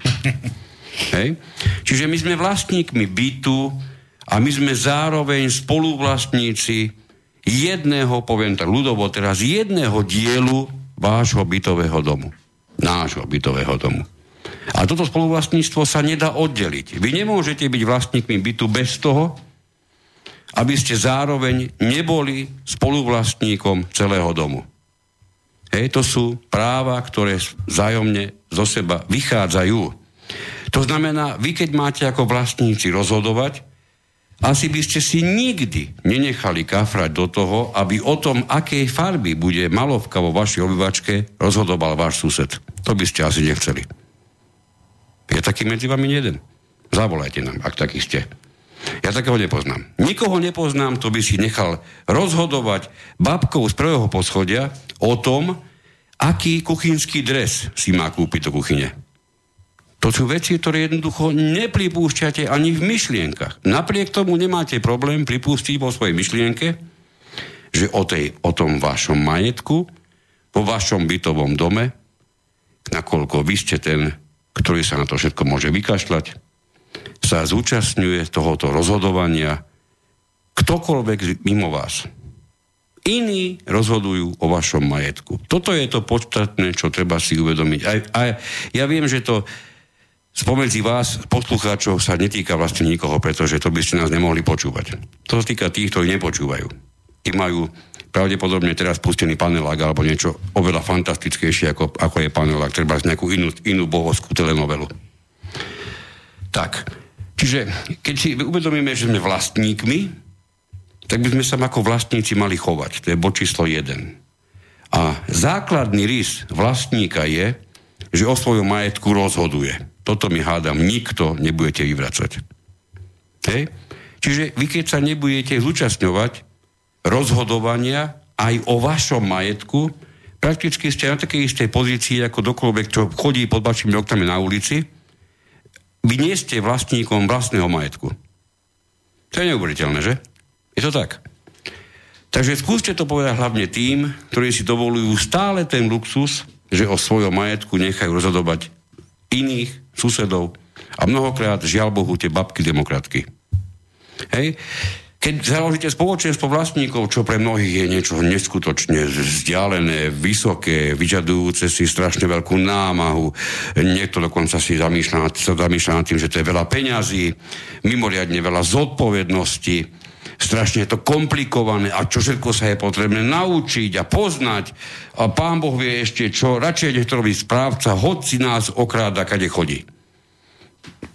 (laughs) Hej? Čiže my sme vlastníkmi bytu a my sme zároveň spoluvlastníci jedného, poviem tak ľudovo teraz, jedného dielu vášho bytového domu. Nášho bytového domu. A toto spoluvlastníctvo sa nedá oddeliť. Vy nemôžete byť vlastníkmi bytu bez toho, aby ste zároveň neboli spoluvlastníkom celého domu. Hej, to sú práva, ktoré vzájomne zo seba vychádzajú. To znamená, vy keď máte ako vlastníci rozhodovať, asi by ste si nikdy nenechali kafrať do toho, aby o tom, akej farby bude malovka vo vašej obývačke, rozhodoval váš sused. To by ste asi nechceli. Je taký medzi vami jeden. Zavolajte nám, ak taký ste. Ja takého nepoznám. Nikoho nepoznám, to by si nechal rozhodovať babkou z prvého poschodia o tom, aký kuchynský dres si má kúpiť do kuchyne. To sú veci, ktoré jednoducho nepripúšťate ani v myšlienkach. Napriek tomu nemáte problém pripustiť vo svojej myšlienke, že o, tej, o tom vašom majetku, vo vašom bytovom dome, nakoľko vy ste ten ktorý sa na to všetko môže vykašľať, sa zúčastňuje tohoto rozhodovania ktokoľvek mimo vás. Iní rozhodujú o vašom majetku. Toto je to podstatné, čo treba si uvedomiť. A, a ja viem, že to spomedzi vás, poslucháčov, sa netýka vlastne nikoho, pretože to by ste nás nemohli počúvať. To sa týka tých, ktorí nepočúvajú. Tí majú pravdepodobne teraz pustený panelák alebo niečo oveľa fantastickejšie, ako, ako je panelák, treba z nejakú inú, inú bohovskú telenovelu. Tak, čiže keď si uvedomíme, že sme vlastníkmi, tak by sme sa ako vlastníci mali chovať. To je bod číslo 1. A základný rys vlastníka je, že o svojom majetku rozhoduje. Toto mi hádam, nikto nebudete vyvracať. Hej? Čiže vy keď sa nebudete zúčastňovať rozhodovania aj o vašom majetku, prakticky ste na takej istej pozícii ako dokoľvek, čo chodí pod vašimi oknami na ulici, vy nie ste vlastníkom vlastného majetku. To je neuveriteľné, že? Je to tak. Takže skúste to povedať hlavne tým, ktorí si dovolujú stále ten luxus, že o svojom majetku nechajú rozhodovať iných susedov a mnohokrát, žiaľ Bohu, tie babky demokratky. Hej? Keď založíte spoločenstvo vlastníkov, čo pre mnohých je niečo neskutočne vzdialené, vysoké, vyžadujúce si strašne veľkú námahu, niekto dokonca si zamýšľa, zamýšľa nad tým, že to je veľa peňazí, mimoriadne veľa zodpovednosti, strašne je to komplikované a čo všetko sa je potrebné naučiť a poznať. A pán Boh vie ešte čo, radšej nech to robí správca, hoci nás okráda, kade chodí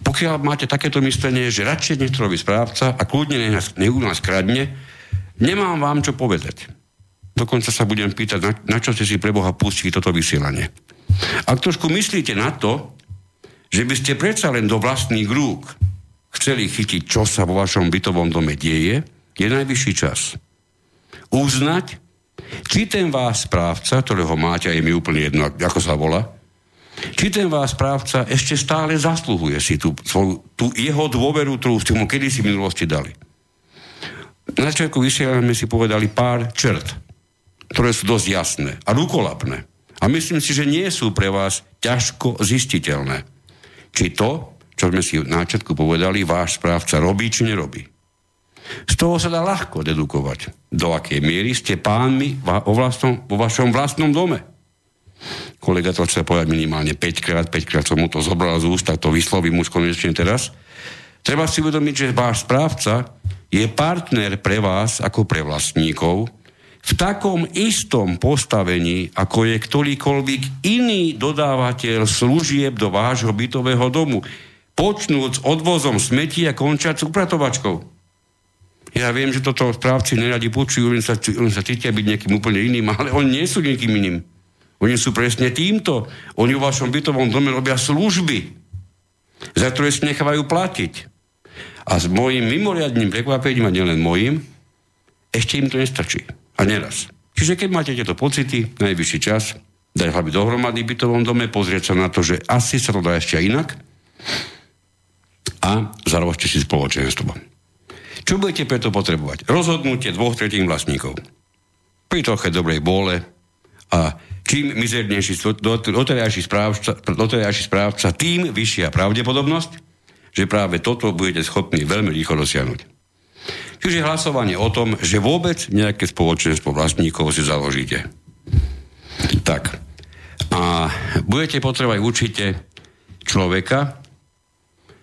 pokiaľ máte takéto myslenie, že radšej nech to robí správca a kľudne nech nás, nech nás kradne, nemám vám čo povedať. Dokonca sa budem pýtať, na, na čo ste si pre Boha pustili toto vysielanie. Ak trošku myslíte na to, že by ste predsa len do vlastných rúk chceli chytiť, čo sa vo vašom bytovom dome deje, je najvyšší čas. Uznať, či ten vás správca, ktorého máte, je mi úplne jedno, ako sa volá, či ten vás správca ešte stále zasluhuje si tú, svoju, tú jeho dôveru, ktorú ste mu kedysi v minulosti dali. Na začiatku vysielania si povedali pár črt, ktoré sú dosť jasné a rukolapné. A myslím si, že nie sú pre vás ťažko zistiteľné. Či to, čo sme si na začiatku povedali, váš správca robí, či nerobí. Z toho sa dá ľahko dedukovať, do akej miery ste pánmi vo vašom vlastnom dome kolega to chce povedať minimálne 5 krát, 5 krát som mu to zobral z úst, tak to vyslovím už konečne teraz. Treba si uvedomiť, že váš správca je partner pre vás ako pre vlastníkov v takom istom postavení, ako je ktorýkoľvek iný dodávateľ služieb do vášho bytového domu, počnúc odvozom smetí a končať s upratovačkou. Ja viem, že toto správci neradi počujú, oni sa, sa cítia byť nejakým úplne iným, ale oni nie sú niekým iným. Oni sú presne týmto. Oni v vašom bytovom dome robia služby, za ktoré si nechávajú platiť. A s môjim mimoriadným prekvapením, a nielen môjim, ešte im to nestačí. A neraz. Čiže keď máte tieto pocity, najvyšší čas, dať hlavy dohromady v bytovom dome, pozrieť sa na to, že asi sa to dá ešte inak a založte si spoločenstvo. Čo budete preto potrebovať? Rozhodnutie dvoch tretín vlastníkov. Pri troche dobrej bóle a čím mizernejší doterajší správca, správca, tým vyššia pravdepodobnosť, že práve toto budete schopní veľmi rýchlo dosiahnuť. Čiže hlasovanie o tom, že vôbec nejaké spoločenstvo vlastníkov si založíte. Tak. A budete potrebovať určite človeka,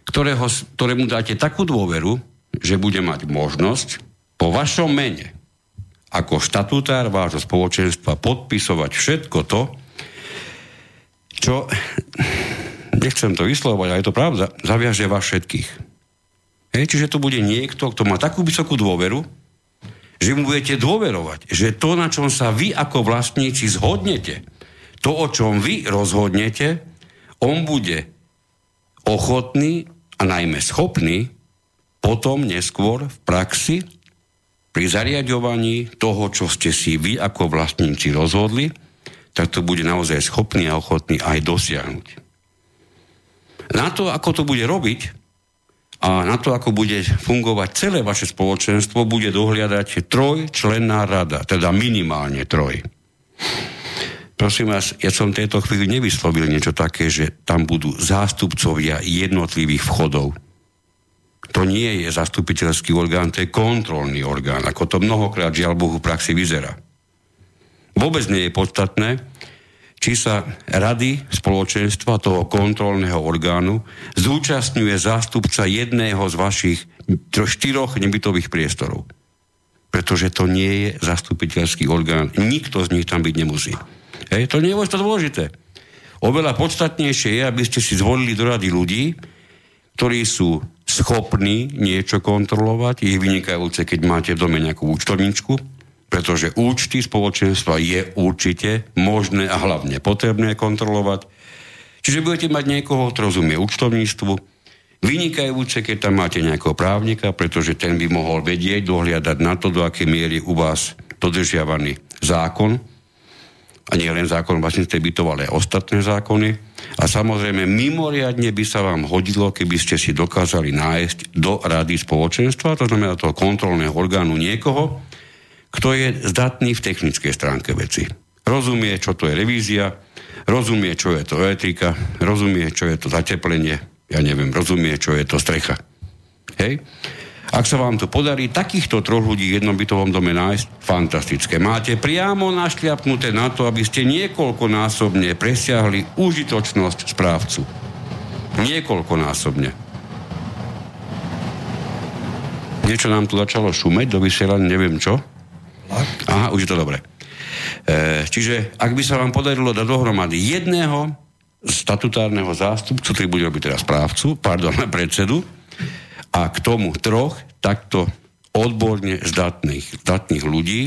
ktorého, ktorému dáte takú dôveru, že bude mať možnosť po vašom mene ako štatutár vášho spoločenstva podpisovať všetko to, čo, nechcem to vyslovať, ale je to pravda, zaviaže vás všetkých. Hej, čiže to bude niekto, kto má takú vysokú dôveru, že mu budete dôverovať, že to, na čom sa vy ako vlastníci zhodnete, to, o čom vy rozhodnete, on bude ochotný a najmä schopný potom neskôr v praxi pri zariadovaní toho, čo ste si vy ako vlastníci rozhodli, tak to bude naozaj schopný a ochotný aj dosiahnuť. Na to, ako to bude robiť a na to, ako bude fungovať celé vaše spoločenstvo, bude dohliadať trojčlenná rada, teda minimálne troj. Prosím vás, ja som v tejto chvíli nevyslovil niečo také, že tam budú zástupcovia jednotlivých vchodov to nie je zastupiteľský orgán, to je kontrolný orgán, ako to mnohokrát žiaľ Bohu v praxi vyzerá. Vôbec nie je podstatné, či sa rady spoločenstva toho kontrolného orgánu zúčastňuje zástupca jedného z vašich štyroch nebytových priestorov. Pretože to nie je zastupiteľský orgán. Nikto z nich tam byť nemusí. Hej, to nie je to dôležité. Oveľa podstatnejšie je, aby ste si zvolili do rady ľudí, ktorí sú schopní niečo kontrolovať. Je vynikajúce, keď máte v dome nejakú účtovničku, pretože účty spoločenstva je určite možné a hlavne potrebné kontrolovať. Čiže budete mať niekoho, kto rozumie účtovníctvu, vynikajúce, keď tam máte nejakého právnika, pretože ten by mohol vedieť, dohliadať na to, do akej miery u vás dodržiavaný zákon, a nie len zákon vlastníctve bytov, ale aj ostatné zákony. A samozrejme, mimoriadne by sa vám hodilo, keby ste si dokázali nájsť do rady spoločenstva, to znamená toho kontrolného orgánu niekoho, kto je zdatný v technickej stránke veci. Rozumie, čo to je revízia, rozumie, čo je to etika, rozumie, čo je to zateplenie, ja neviem, rozumie, čo je to strecha. Hej? Ak sa vám to podarí takýchto troch ľudí v jednom bytovom dome nájsť, fantastické. Máte priamo našliapnuté na to, aby ste niekoľkonásobne presiahli užitočnosť správcu. Niekoľkonásobne. Niečo nám tu začalo šumeť do vysielania, neviem čo. Aha, už je to dobre. E, čiže ak by sa vám podarilo dať dohromady jedného statutárneho zástupcu, ktorý bude robiť teraz správcu, pardon, (laughs) predsedu, a k tomu troch takto odborne zdatných, zdatných ľudí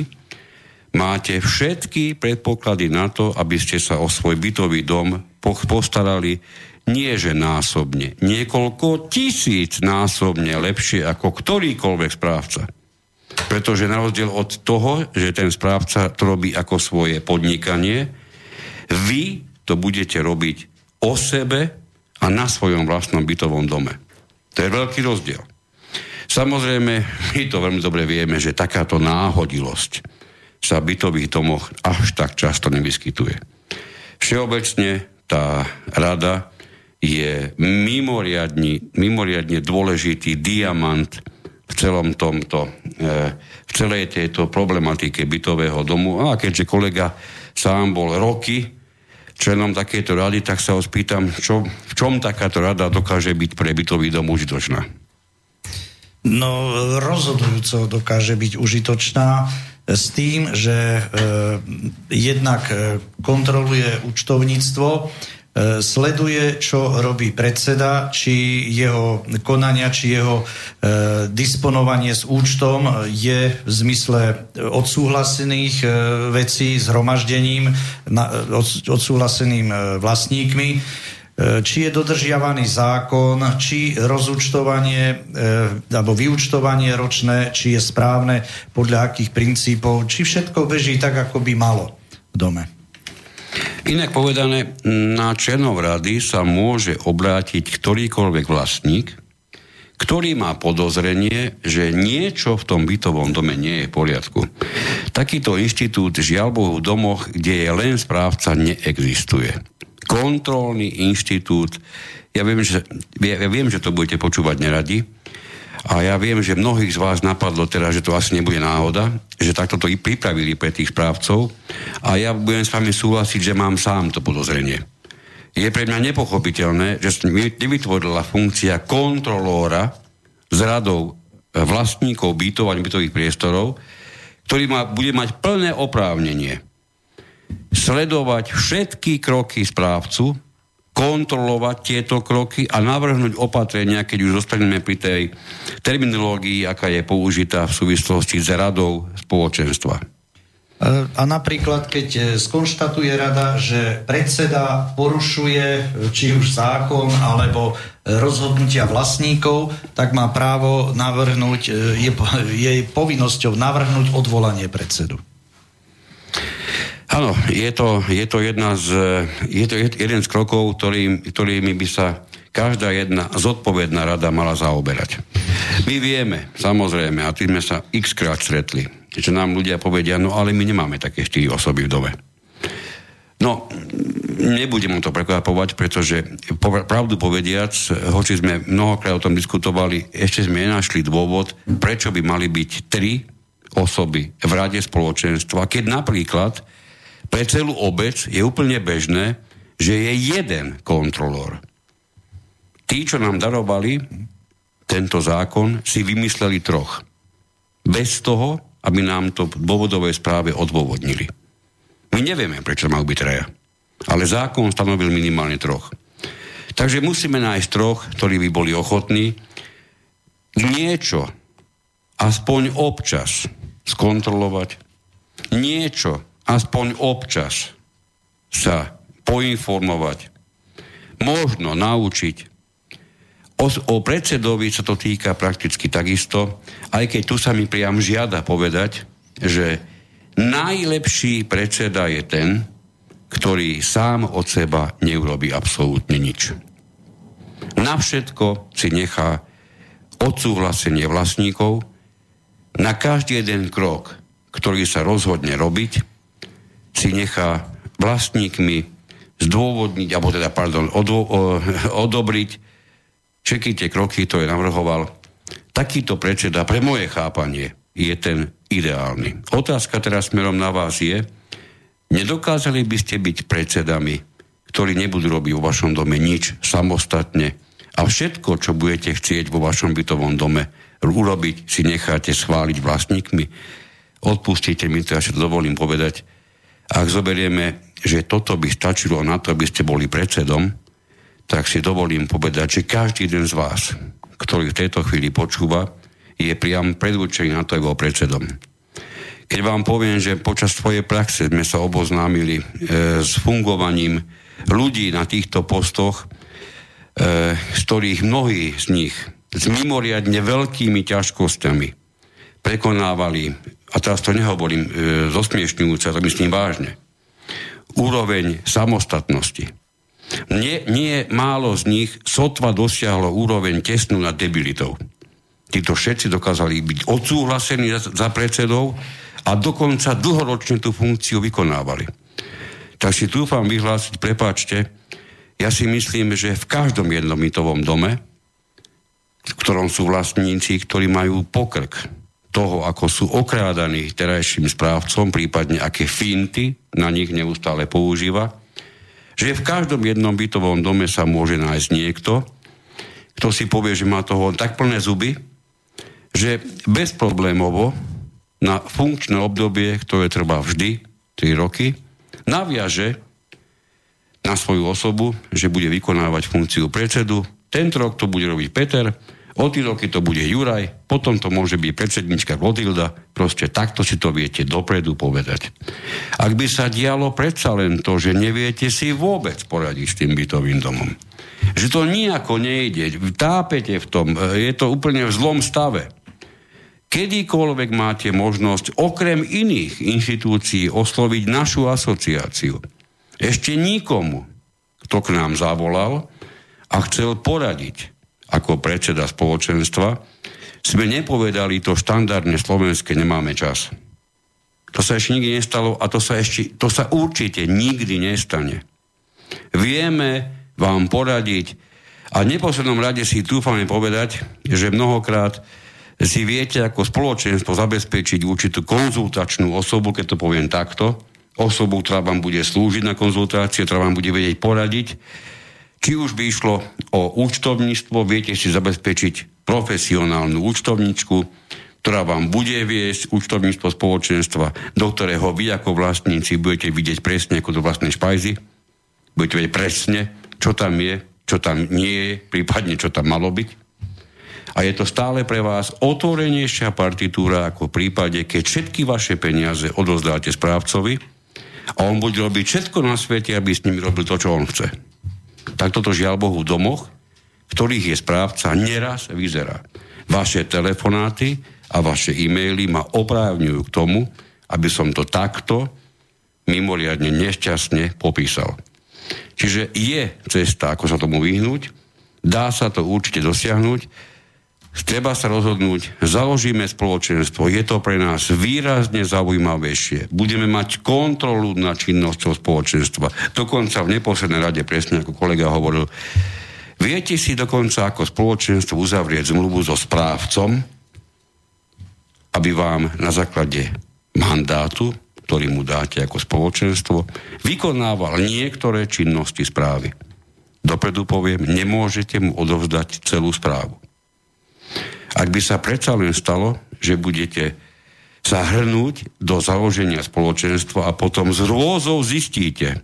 máte všetky predpoklady na to, aby ste sa o svoj bytový dom postarali nie že násobne, niekoľko tisíc násobne lepšie ako ktorýkoľvek správca. Pretože na rozdiel od toho, že ten správca to robí ako svoje podnikanie, vy to budete robiť o sebe a na svojom vlastnom bytovom dome. To je veľký rozdiel. Samozrejme, my to veľmi dobre vieme, že takáto náhodilosť sa v bytových domoch až tak často nevyskytuje. Všeobecne tá rada je mimoriadne, mimoriadne dôležitý diamant v celom tomto, e, v celej tejto problematike bytového domu. A keďže kolega sám bol roky členom takéto rady, tak sa ho spýtam, čo, v čom takáto rada dokáže byť pre bytový dom užitočná? No, rozhodujúco dokáže byť užitočná s tým, že e, jednak e, kontroluje účtovníctvo, sleduje, čo robí predseda, či jeho konania, či jeho e, disponovanie s účtom je v zmysle odsúhlasených e, vecí zhromaždením, od, odsúhlaseným e, vlastníkmi E, či je dodržiavaný zákon, či rozúčtovanie e, alebo vyučtovanie ročné, či je správne, podľa akých princípov, či všetko beží tak, ako by malo v dome. Inak povedané, na členov rady sa môže obrátiť ktorýkoľvek vlastník, ktorý má podozrenie, že niečo v tom bytovom dome nie je v poriadku. Takýto inštitút žiaľ Bohu v domoch, kde je len správca, neexistuje kontrolný inštitút. Ja viem, že, ja viem, že to budete počúvať neradi, a ja viem, že mnohých z vás napadlo teraz, že to asi nebude náhoda, že takto to i pripravili pre tých správcov a ja budem s vami súhlasiť, že mám sám to podozrenie. Je pre mňa nepochopiteľné, že nevytvorila funkcia kontrolóra z radou vlastníkov bytov a bytových priestorov, ktorý má, bude mať plné oprávnenie sledovať všetky kroky správcu, kontrolovať tieto kroky a navrhnúť opatrenia, keď už zostaneme pri tej terminológii, aká je použitá v súvislosti s radou spoločenstva. E, a napríklad, keď e, skonštatuje rada, že predseda porušuje e, či už zákon alebo rozhodnutia vlastníkov, tak má právo navrhnúť, je, (laughs) je povinnosťou navrhnúť odvolanie predsedu. Áno, je to, je to, jedna z, je to jeden z krokov, ktorý, ktorými by sa každá jedna zodpovedná rada mala zaoberať. My vieme, samozrejme, a tým sme sa x krát stretli, že nám ľudia povedia, no ale my nemáme také štyri osoby v dome. No, nebudem to prekvapovať, pretože pravdu povediac, hoci sme mnohokrát o tom diskutovali, ešte sme nenašli dôvod, prečo by mali byť tri osoby v rade spoločenstva, keď napríklad pre celú obec je úplne bežné, že je jeden kontrolór. Tí, čo nám darovali tento zákon, si vymysleli troch. Bez toho, aby nám to v dôvodovej správe odôvodnili. My nevieme, prečo majú byť traja. Ale zákon stanovil minimálne troch. Takže musíme nájsť troch, ktorí by boli ochotní niečo, aspoň občas, skontrolovať, niečo aspoň občas sa poinformovať, možno naučiť. O, o predsedovi sa to týka prakticky takisto, aj keď tu sa mi priam žiada povedať, že najlepší predseda je ten, ktorý sám od seba neurobi absolútne nič. Na všetko si nechá odsúhlasenie vlastníkov, na každý jeden krok, ktorý sa rozhodne robiť, si nechá vlastníkmi zdôvodniť, alebo teda, pardon, odvo, o, (laughs) odobriť všetky tie kroky, ktoré navrhoval takýto predseda pre moje chápanie je ten ideálny. Otázka teraz smerom na vás je, nedokázali by ste byť predsedami, ktorí nebudú robiť vo vašom dome nič samostatne a všetko, čo budete chcieť vo vašom bytovom dome urobiť, si necháte schváliť vlastníkmi. Odpustite mi to, ja si dovolím povedať. Ak zoberieme, že toto by stačilo na to, aby ste boli predsedom, tak si dovolím povedať, že každý jeden z vás, ktorý v tejto chvíli počúva, je priam predurčený na to, aby bol predsedom. Keď vám poviem, že počas svojej praxe sme sa oboznámili e, s fungovaním ľudí na týchto postoch, e, z ktorých mnohí z nich s mimoriadne veľkými ťažkosťami prekonávali, a teraz to nehovorím e, zosmiešňujúce, to myslím vážne, úroveň samostatnosti. Nie, nie málo z nich sotva dosiahlo úroveň tesnú nad debilitou. Títo všetci dokázali byť odsúhlasení za, za predsedov a dokonca dlhoročne tú funkciu vykonávali. Tak si dúfam vyhlásiť, prepáčte, ja si myslím, že v každom jednomitovom dome, v ktorom sú vlastníci, ktorí majú pokrk toho, ako sú okrádaní terajším správcom, prípadne aké finty na nich neustále používa, že v každom jednom bytovom dome sa môže nájsť niekto, kto si povie, že má toho tak plné zuby, že bezproblémovo na funkčné obdobie, ktoré trvá vždy 3 roky, naviaže na svoju osobu, že bude vykonávať funkciu predsedu. Tento rok to bude robiť Peter, o tí roky to bude Juraj, potom to môže byť predsednička Klotilda, proste takto si to viete dopredu povedať. Ak by sa dialo predsa len to, že neviete si vôbec poradiť s tým bytovým domom, že to nejako nejde, tápete v tom, je to úplne v zlom stave, kedykoľvek máte možnosť okrem iných inštitúcií osloviť našu asociáciu. Ešte nikomu, kto k nám zavolal a chcel poradiť ako predseda spoločenstva, sme nepovedali to štandardne slovenské nemáme čas. To sa ešte nikdy nestalo a to sa, ešte, to sa určite nikdy nestane. Vieme vám poradiť a v neposlednom rade si dúfame povedať, že mnohokrát si viete ako spoločenstvo zabezpečiť určitú konzultačnú osobu, keď to poviem takto, osobu, ktorá vám bude slúžiť na konzultáciu, ktorá vám bude vedieť poradiť. Či už by išlo o účtovníctvo, viete si zabezpečiť profesionálnu účtovničku, ktorá vám bude viesť účtovníctvo spoločenstva, do ktorého vy ako vlastníci budete vidieť presne ako do vlastnej špajzy, budete vedieť presne, čo tam je, čo tam nie je, prípadne čo tam malo byť a je to stále pre vás otvorenejšia partitúra ako v prípade, keď všetky vaše peniaze odozdáte správcovi a on bude robiť všetko na svete, aby s nimi robil to, čo on chce. Tak toto žiaľ Bohu v domoch, ktorých je správca, neraz vyzerá. Vaše telefonáty a vaše e-maily ma oprávňujú k tomu, aby som to takto mimoriadne nešťastne popísal. Čiže je cesta, ako sa tomu vyhnúť, dá sa to určite dosiahnuť, Treba sa rozhodnúť, založíme spoločenstvo, je to pre nás výrazne zaujímavejšie. Budeme mať kontrolu nad činnosťou spoločenstva. Dokonca v neposlednej rade, presne ako kolega hovoril, viete si dokonca ako spoločenstvo uzavrieť zmluvu so správcom, aby vám na základe mandátu, ktorý mu dáte ako spoločenstvo, vykonával niektoré činnosti správy. Dopredu poviem, nemôžete mu odovzdať celú správu. Ak by sa predsa len stalo, že budete sa hrnúť do založenia spoločenstva a potom z rôzou zistíte,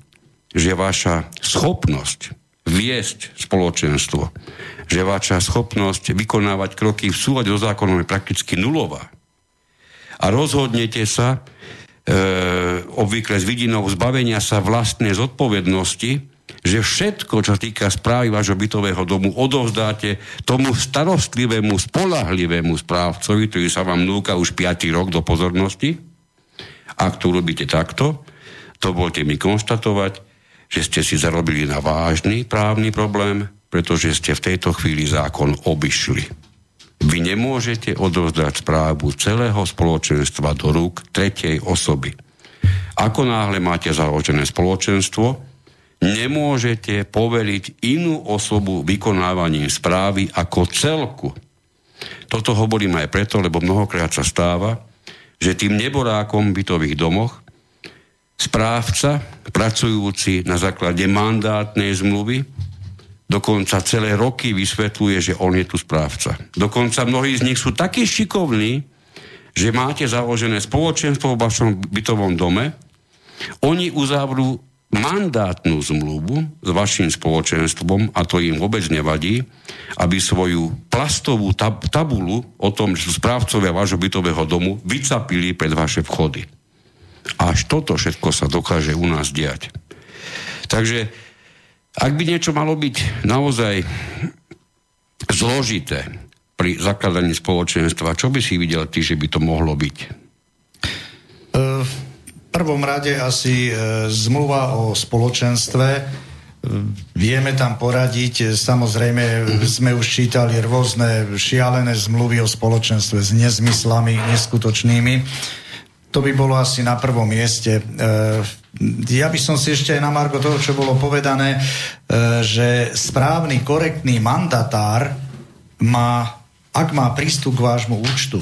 že vaša schopnosť viesť spoločenstvo, že vaša schopnosť vykonávať kroky v súlade so zákonom je prakticky nulová. A rozhodnete sa e, obvykle s vidinou zbavenia sa vlastnej zodpovednosti, že všetko, čo týka správy vášho bytového domu, odovzdáte tomu starostlivému, spolahlivému správcovi, ktorý sa vám núka už 5. rok do pozornosti. Ak to robíte takto, to volte mi konštatovať, že ste si zarobili na vážny právny problém, pretože ste v tejto chvíli zákon obišli. Vy nemôžete odovzdať správu celého spoločenstva do rúk tretej osoby. Ako náhle máte založené spoločenstvo, nemôžete poveriť inú osobu vykonávaním správy ako celku. Toto hovorím aj preto, lebo mnohokrát sa stáva, že tým neborákom v bytových domoch správca, pracujúci na základe mandátnej zmluvy, dokonca celé roky vysvetľuje, že on je tu správca. Dokonca mnohí z nich sú takí šikovní, že máte založené spoločenstvo v vašom bytovom dome, oni uzavrú mandátnu zmluvu s vašim spoločenstvom, a to im vôbec nevadí, aby svoju plastovú tab- tabulu o tom, že správcovia vášho bytového domu, vycapili pred vaše vchody. Až toto všetko sa dokáže u nás diať. Takže ak by niečo malo byť naozaj zložité pri zakladaní spoločenstva, čo by si videl ty, že by to mohlo byť? Prvom rade asi e, zmluva o spoločenstve. E, vieme tam poradiť, samozrejme sme už čítali rôzne šialené zmluvy o spoločenstve s nezmyslami neskutočnými. To by bolo asi na prvom mieste. E, ja by som si ešte aj na Margo toho, čo bolo povedané, že správny, korektný mandatár má, ak má prístup k vášmu účtu,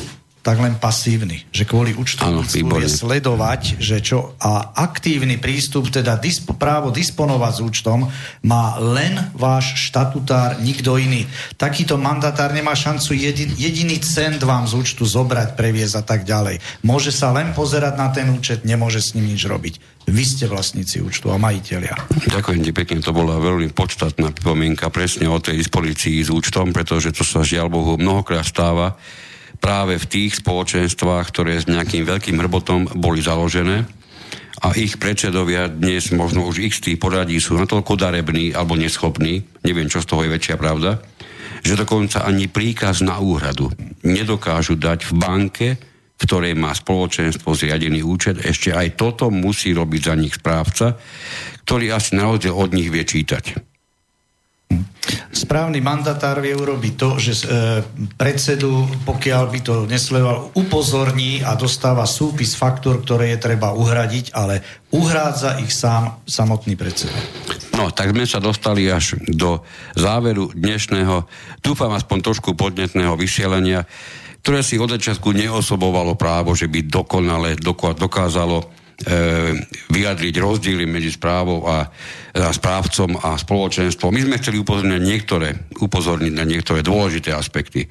tak len pasívny. Že kvôli účtovníctvu je sledovať, že čo a aktívny prístup, teda dispo, právo disponovať s účtom, má len váš štatutár, nikto iný. Takýto mandatár nemá šancu jedin, jediný cent vám z účtu zobrať, previesť a tak ďalej. Môže sa len pozerať na ten účet, nemôže s ním nič robiť. Vy ste vlastníci účtu a majiteľia. Ďakujem ti pekne, to bola veľmi podstatná pripomienka presne o tej dispozícii s účtom, pretože to sa žiaľ Bohu mnohokrát stáva práve v tých spoločenstvách, ktoré s nejakým veľkým hrbotom boli založené a ich predsedovia dnes možno už x tých poradí sú natoľko darební alebo neschopní, neviem čo z toho je väčšia pravda, že dokonca ani príkaz na úhradu nedokážu dať v banke, v ktorej má spoločenstvo zriadený účet, ešte aj toto musí robiť za nich správca, ktorý asi na rozdiel od nich vie čítať. Správny mandatár vie urobiť to, že e, predsedu, pokiaľ by to nesledoval, upozorní a dostáva súpis faktúr, ktoré je treba uhradiť, ale uhrádza ich sám samotný predseda. No, tak sme sa dostali až do záveru dnešného, dúfam aspoň trošku podnetného vysielania, ktoré si od začiatku neosobovalo právo, že by dokonale dokázalo E, vyjadriť rozdiely medzi správou a, a správcom a spoločenstvom. My sme chceli upozorniť, niektoré, upozorniť na niektoré dôležité aspekty.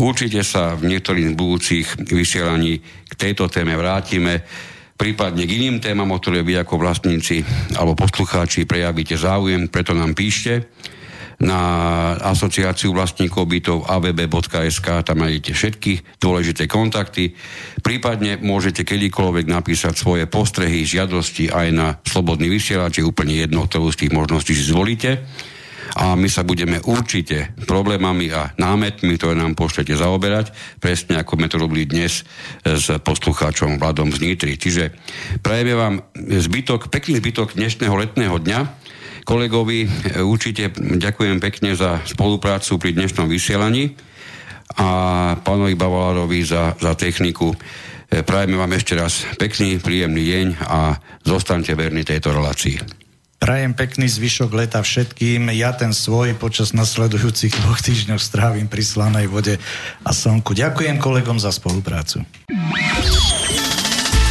Určite sa v niektorých budúcich vysielaní k tejto téme vrátime prípadne k iným témam, o ktoré vy ako vlastníci alebo poslucháči prejavíte záujem, preto nám píšte na asociáciu vlastníkov bytov avb.sk, tam nájdete všetky dôležité kontakty. Prípadne môžete kedykoľvek napísať svoje postrehy, žiadosti aj na slobodný vysielač, je úplne jedno, ktorú z tých možností si zvolíte a my sa budeme určite problémami a námetmi, ktoré nám pošlete zaoberať, presne ako sme to robili dnes s poslucháčom Vladom z Nitry. Čiže prajeme vám zbytok, pekný zbytok dnešného letného dňa, Kolegovi určite ďakujem pekne za spoluprácu pri dnešnom vysielaní a pánovi Bavalárovi za, za techniku. E, prajeme vám ešte raz pekný, príjemný deň a zostaňte verní tejto relácii. Prajem pekný zvyšok leta všetkým. Ja ten svoj počas nasledujúcich dvoch týždňov strávim pri slanej vode a slnku. Ďakujem kolegom za spoluprácu.